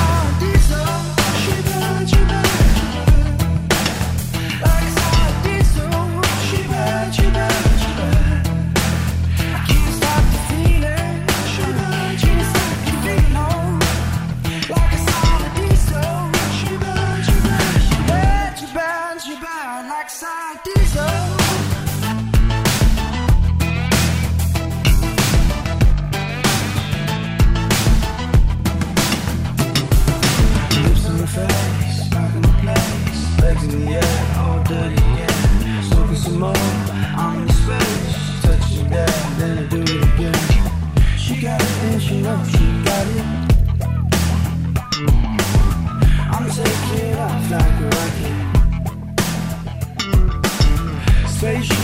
sensation.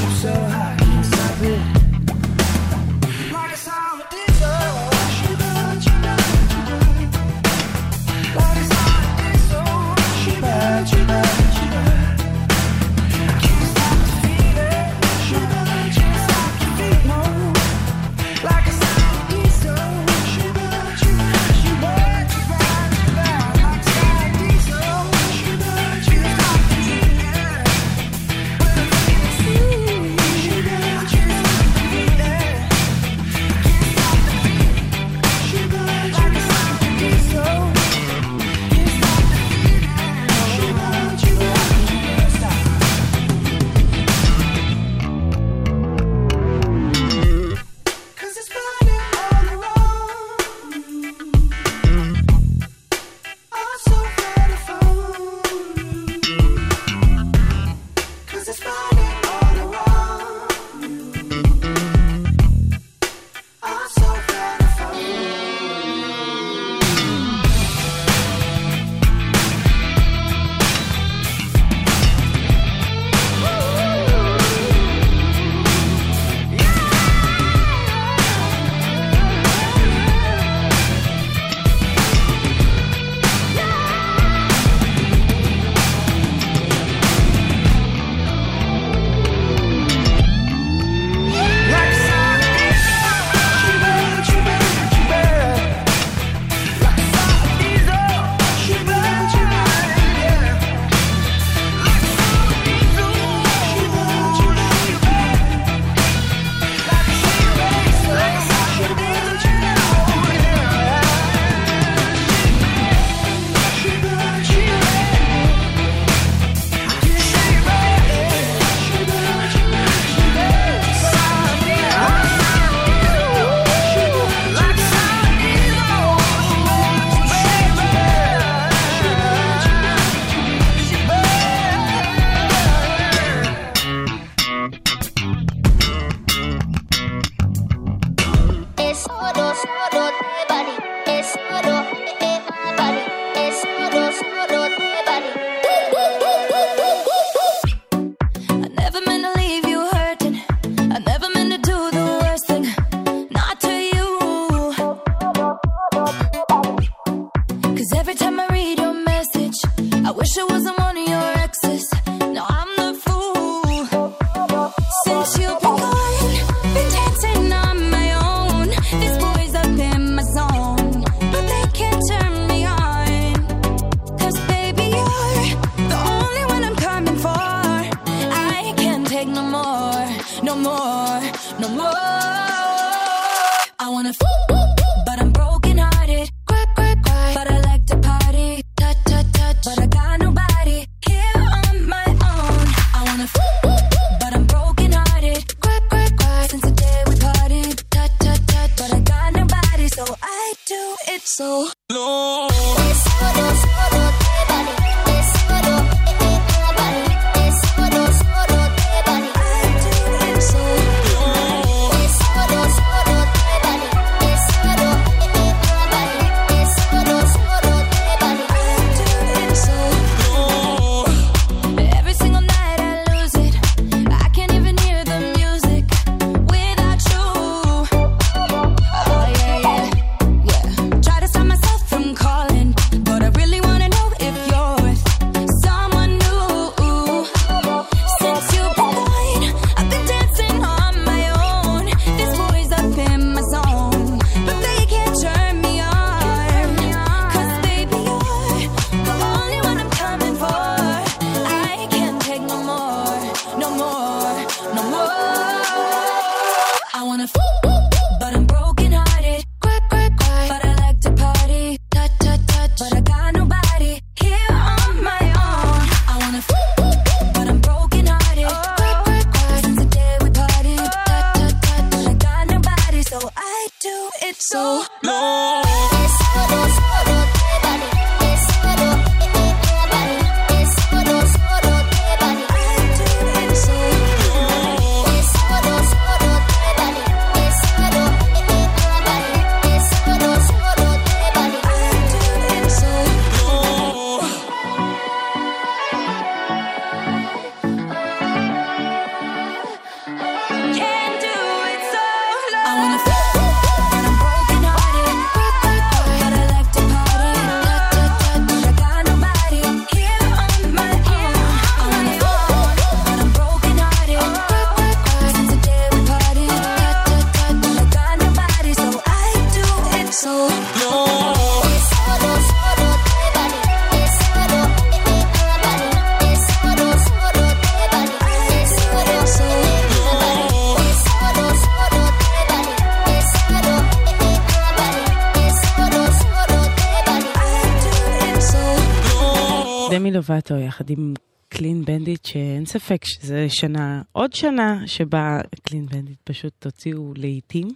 דמי לובטו יחד עם קלין בנדיט, שאין ספק שזה שנה, עוד שנה שבה קלין בנדיט פשוט הוציאו לעיתים.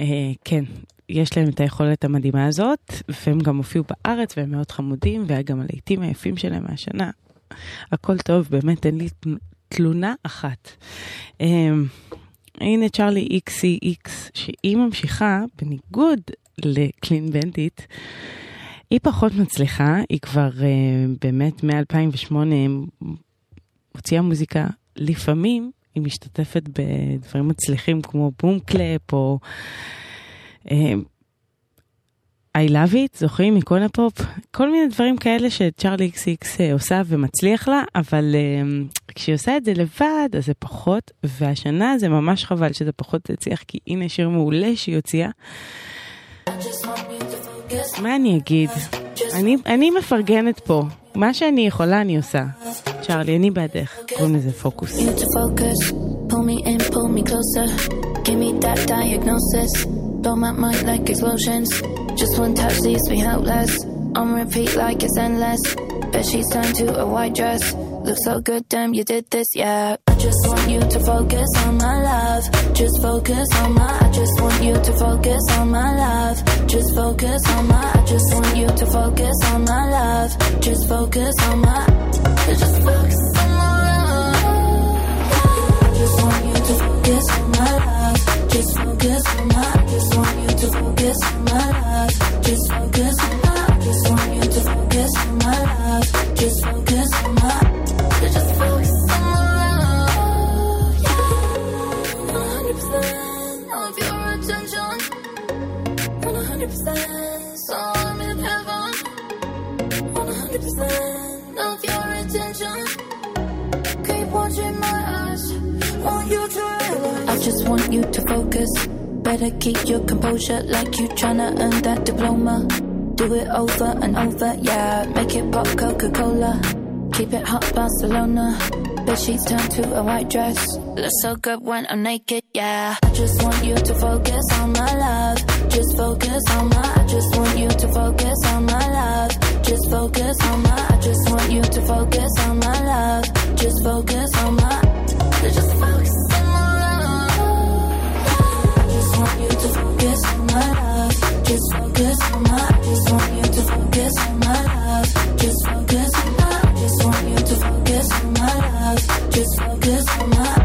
אה, כן, יש להם את היכולת המדהימה הזאת, והם גם הופיעו בארץ והם מאוד חמודים, והיה גם הלעיתים היפים שלהם מהשנה. הכל טוב, באמת אין לי תלונה אחת. אה, הנה צ'ארלי איקסי איקס, שהיא ממשיכה, בניגוד לקלין בנדיט, היא פחות מצליחה, היא כבר uh, באמת מ-2008 הוציאה מוזיקה, לפעמים היא משתתפת בדברים מצליחים כמו בום קלאפ או uh, I love it, זוכרים מכל הפופ? כל מיני דברים כאלה שצ'ארלי איקס איקס אה, עושה ומצליח לה, אבל uh, כשהיא עושה את זה לבד אז זה פחות, והשנה זה ממש חבל שזה פחות הצליח, כי הנה שיר מעולה שהיא הוציאה. מה אני אגיד? אני, אני מפרגנת פה. מה שאני יכולה אני עושה. צ'ארלי, אני בעדך. קוראים לזה פוקוס. Pull me in, pull me closer. Give me that diagnosis. Blow my mind like explosions. Just one touch leaves me helpless. On repeat like it's endless. Bet she's turned to a white dress. Looks so good, damn, you did this, yeah. I just want you to focus on my love. Just focus on my. I just want you to focus on my love. Just focus on my. I just want you to focus on my love. Just focus on my. Just focus on my love. I just want you to focus on my love. Just focus on my. I just want you to focus on my love. Just focus on my. I just want you to focus on my love. Just focus 100% so I'm in heaven. 100% of your attention. Keep watching my eyes. Want you to realize. I just want you to focus. Better keep your composure like you tryna earn that diploma. Do it over and over, yeah. Make it pop Coca Cola. Keep it hot, Barcelona. Bed sheets turn to a white dress. Looks so good when I'm naked, yeah. I just want you to focus on my love. Just focus on my. I just want you to focus on my love. Just focus on my. I just want you to focus on my love. Just focus on my. Just focus on my love. I just want you to focus on my love. Just focus on my. I just want you to focus on my love. Just focus focus on my love. Just focus on my.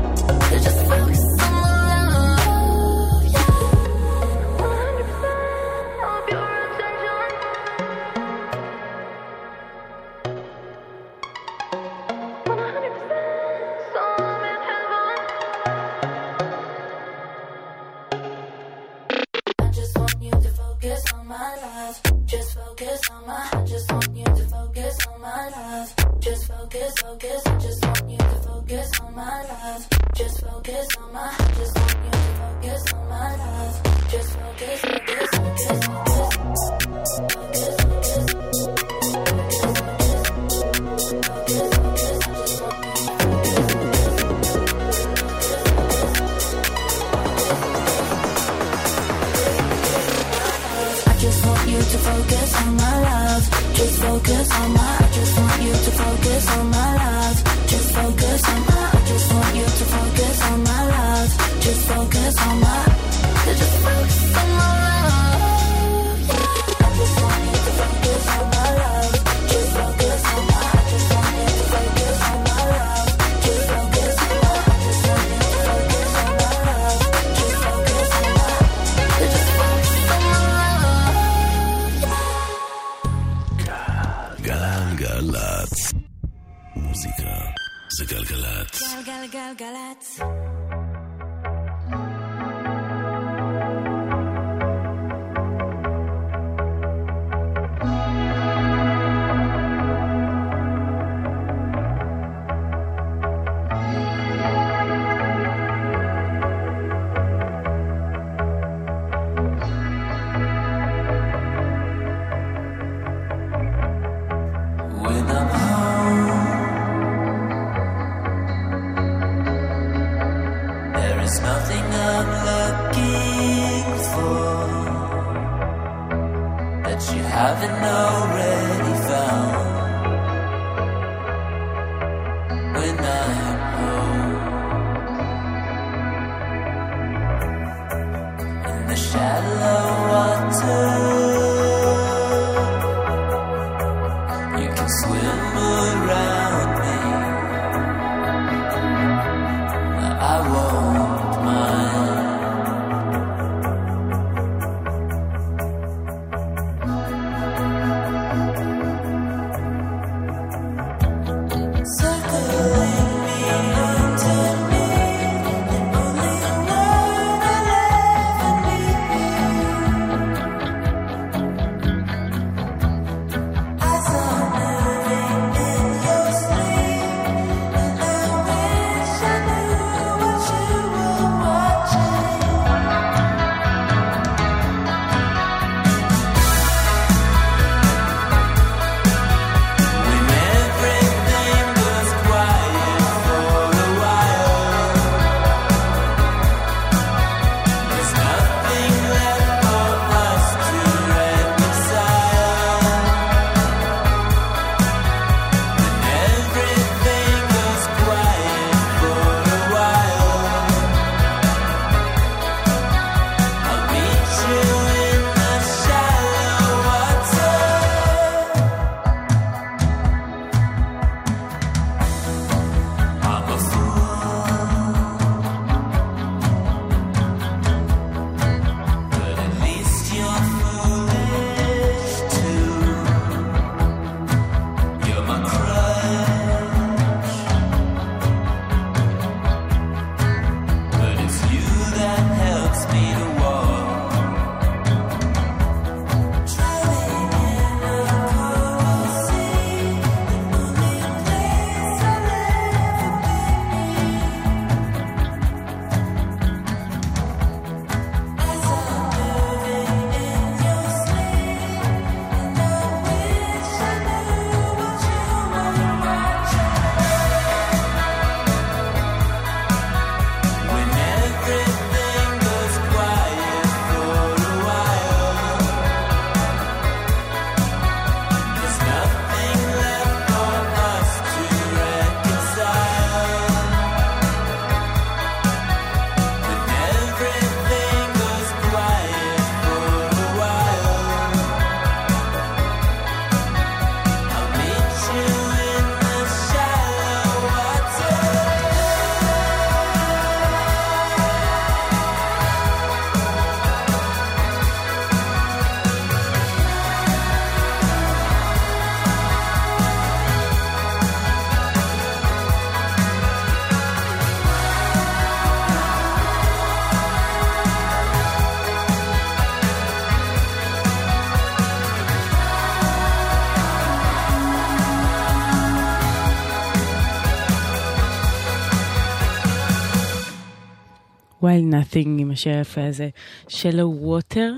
While Nothing עם השיר היפה הזה, שלו ווטר,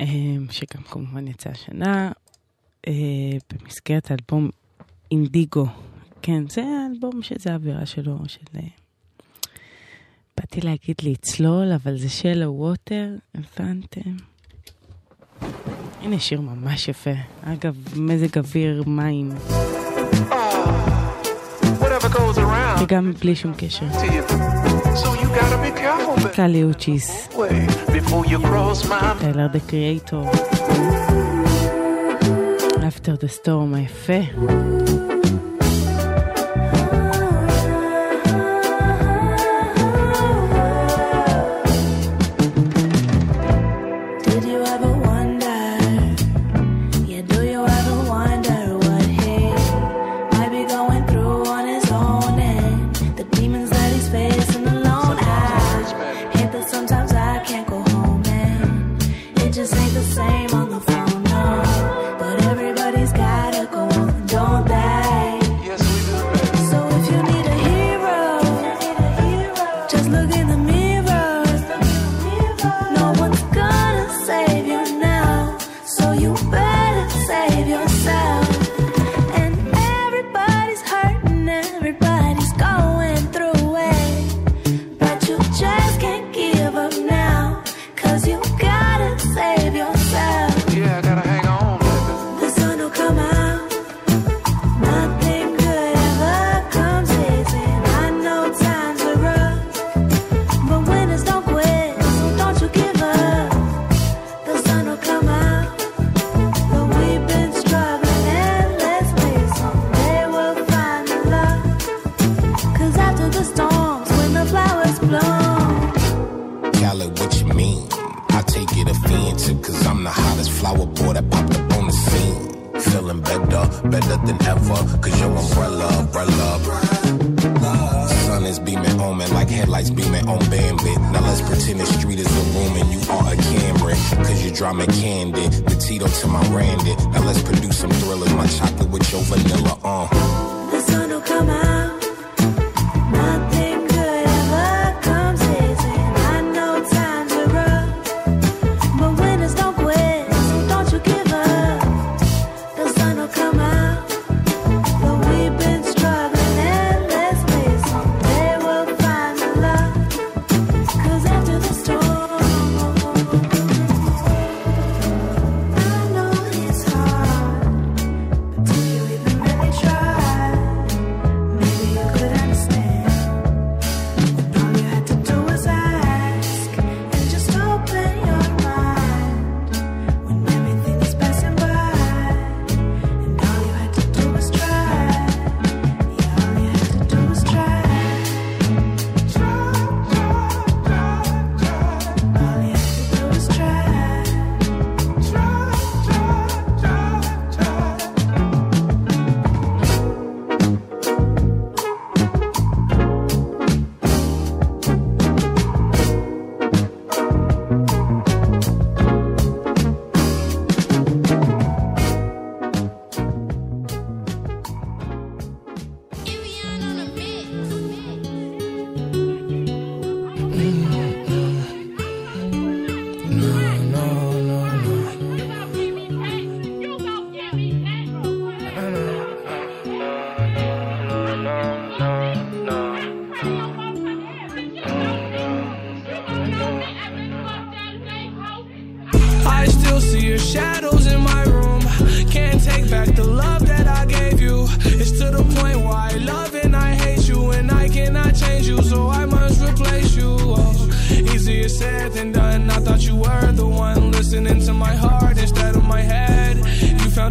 אמ, שגם כמובן יצא השנה, אה, במסגרת האלבום אינדיגו. כן, זה האלבום שזה האווירה שלו, של... אה, באתי להגיד לצלול, אבל זה שלו ווטר, הבנתם? הנה שיר ממש יפה. אגב, מזג אוויר, מים. Oh, וגם בלי שום קשר. To you. קאלי אוצ'יס, טיילר דה קריאייטור, After the Storm היפה.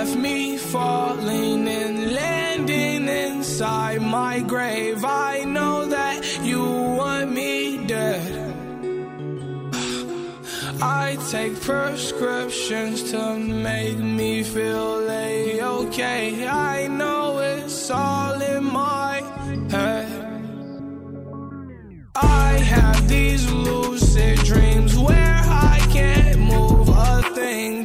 Left me falling and landing inside my grave. I know that you want me dead. I take prescriptions to make me feel a okay. I know it's all in my head. I have these lucid dreams where I can't move a thing,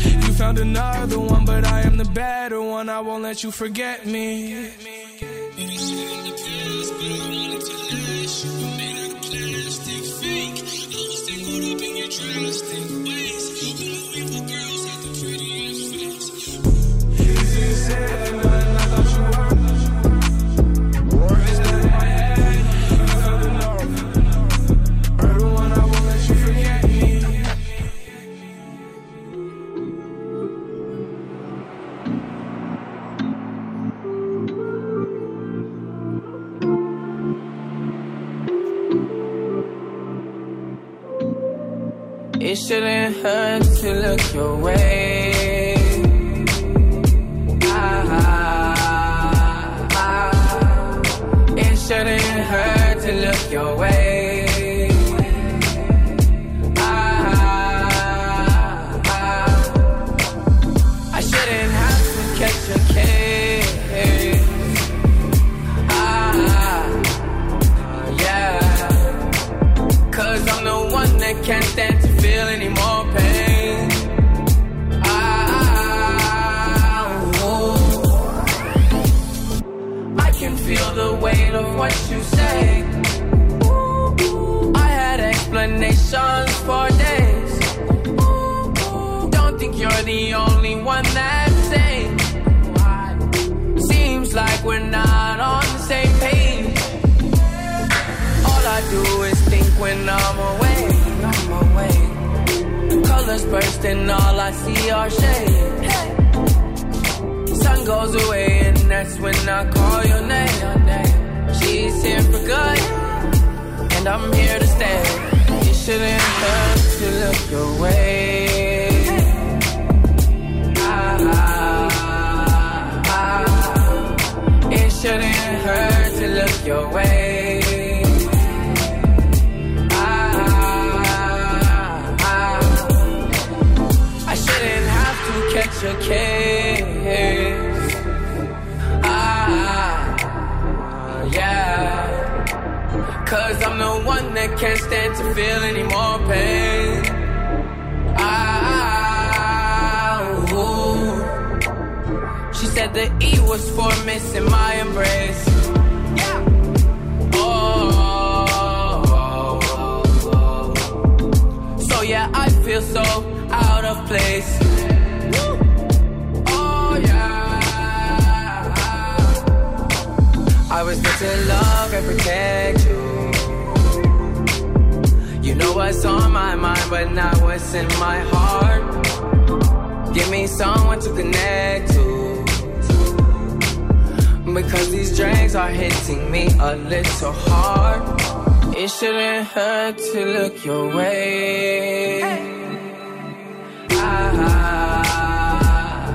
Another one, but I am the better one. I won't let you forget me. It shouldn't hurt to look your way. Ah, ah, it shouldn't hurt to look your way. When I'm away, I'm away. The colors burst and all I see are shade. Sun goes away and that's when I call your name. She's here for good and I'm here to stay. You shouldn't hurt to look your way. Ah, ah, ah. It shouldn't hurt to look your way. Catch a case. Ah, yeah. Cause I'm the one that can't stand to feel any more pain. Ah, ooh. She said the E was for missing my embrace. Oh, so yeah, I feel so out of place. I was meant to love and protect you. You know what's on my mind, but not what's in my heart. Give me someone to connect to. Because these drinks are hitting me a little hard. It shouldn't hurt to look your way. Ah,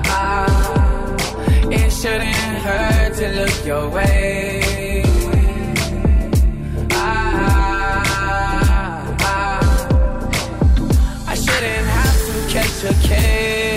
ah, it shouldn't hurt to look your way. To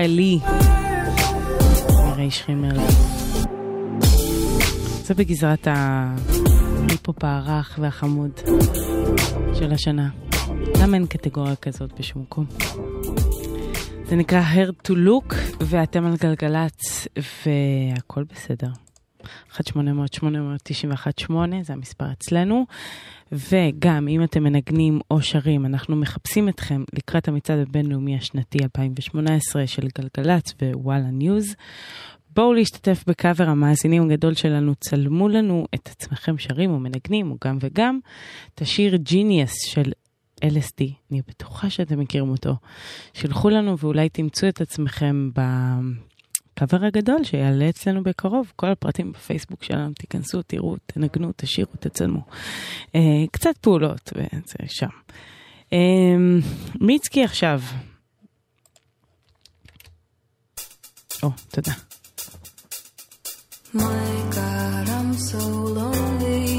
ישראלי. מירי שרימר. זה בגזרת ההיפ-הופ הרך והחמוד של השנה. למה אין קטגוריה כזאת בשום מקום? זה נקרא Hard to Look, ואתם על גלגלצ, והכל בסדר. 1-800-891-8, זה המספר אצלנו. וגם אם אתם מנגנים או שרים, אנחנו מחפשים אתכם לקראת המצעד הבינלאומי השנתי 2018 של גלגלצ ווואלה ניוז. בואו להשתתף בקאבר המאזינים הגדול שלנו, צלמו לנו את עצמכם שרים ומנגנים, או גם וגם, את השיר ג'יניאס של LSD, אני בטוחה שאתם מכירים אותו. שלחו לנו ואולי תמצאו את עצמכם הקאבר הגדול שיעלה אצלנו בקרוב, כל הפרטים בפייסבוק שלנו, תיכנסו, תראו, תנגנו, תשאירו, תצלמו. אה, קצת פעולות, וזה שם. אה, מיצקי עכשיו. או, תודה. My God, I'm so lonely.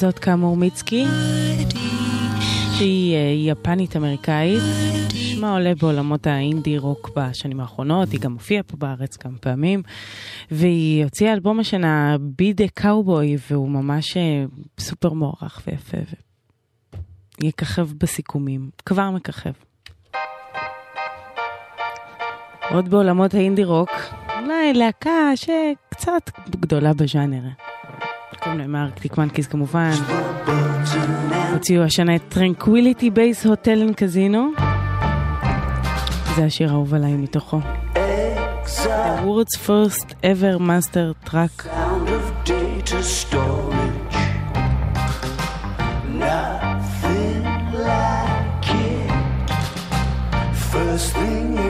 זאת כאמור מיצקי, שהיא אה, יפנית-אמריקאית. שמה עולה בעולמות האינדי רוק בשנים האחרונות, היא גם הופיעה פה בארץ כמה פעמים, והיא הוציאה אלבום השנה בי דה קאובוי, והוא ממש אה, סופר מוערך ויפה, ויככב בסיכומים, כבר מככב. עוד בעולמות האינדי רוק, אולי להקה שקצת גדולה בז'אנר. קוראים להם ארקטיק מנקיז כמובן. הוציאו השנה את טרנקוויליטי בייס הוטל אנד קזינו. זה השיר האהוב עליי מתוכו. The world's first ever master track. Nothing like it. First thing you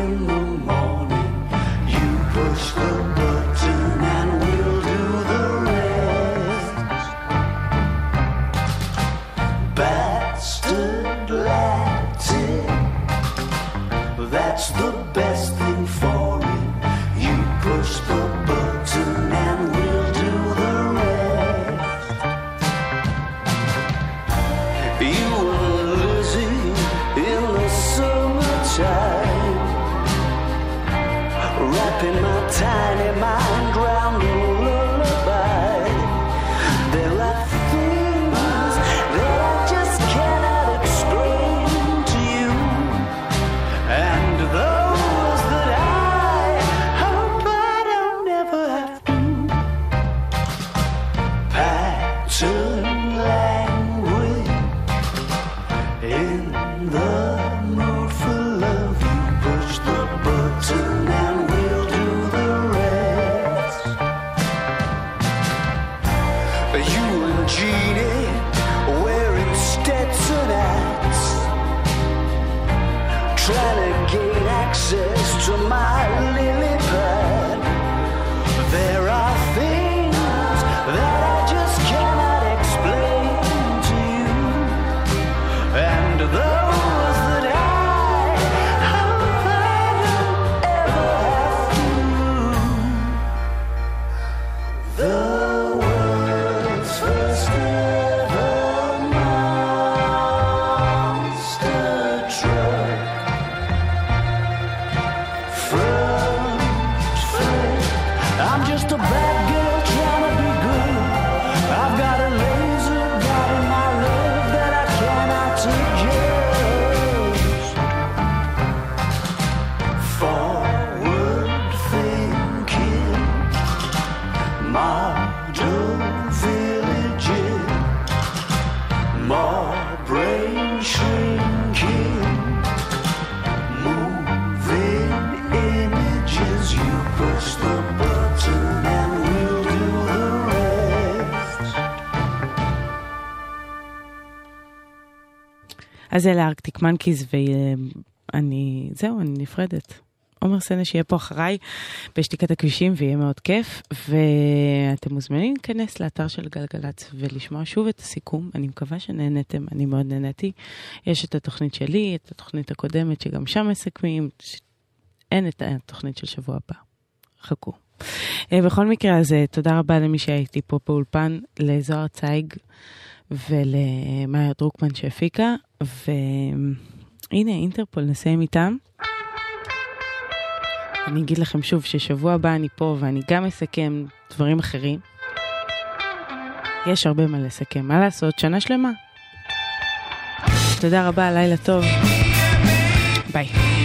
אז אלה ארקטיק מנקיז, ואני, זהו, אני נפרדת. עומר סנש שיהיה פה אחריי בשתיקת הכבישים ויהיה מאוד כיף ואתם מוזמנים להיכנס לאתר של גלגלצ ולשמוע שוב את הסיכום אני מקווה שנהנתם אני מאוד נהניתי יש את התוכנית שלי את התוכנית הקודמת שגם שם מסכמים ש- אין את התוכנית של שבוע הבא חכו. אה, בכל מקרה אז אה, תודה רבה למי שהייתי פה באולפן לזוהר צייג ולמאיה דרוקמן שהפיקה והנה אינטרפול נסיים איתם. אני אגיד לכם שוב ששבוע הבא אני פה ואני גם אסכם דברים אחרים. יש הרבה מה לסכם, מה לעשות? שנה שלמה. תודה רבה, לילה טוב. ביי.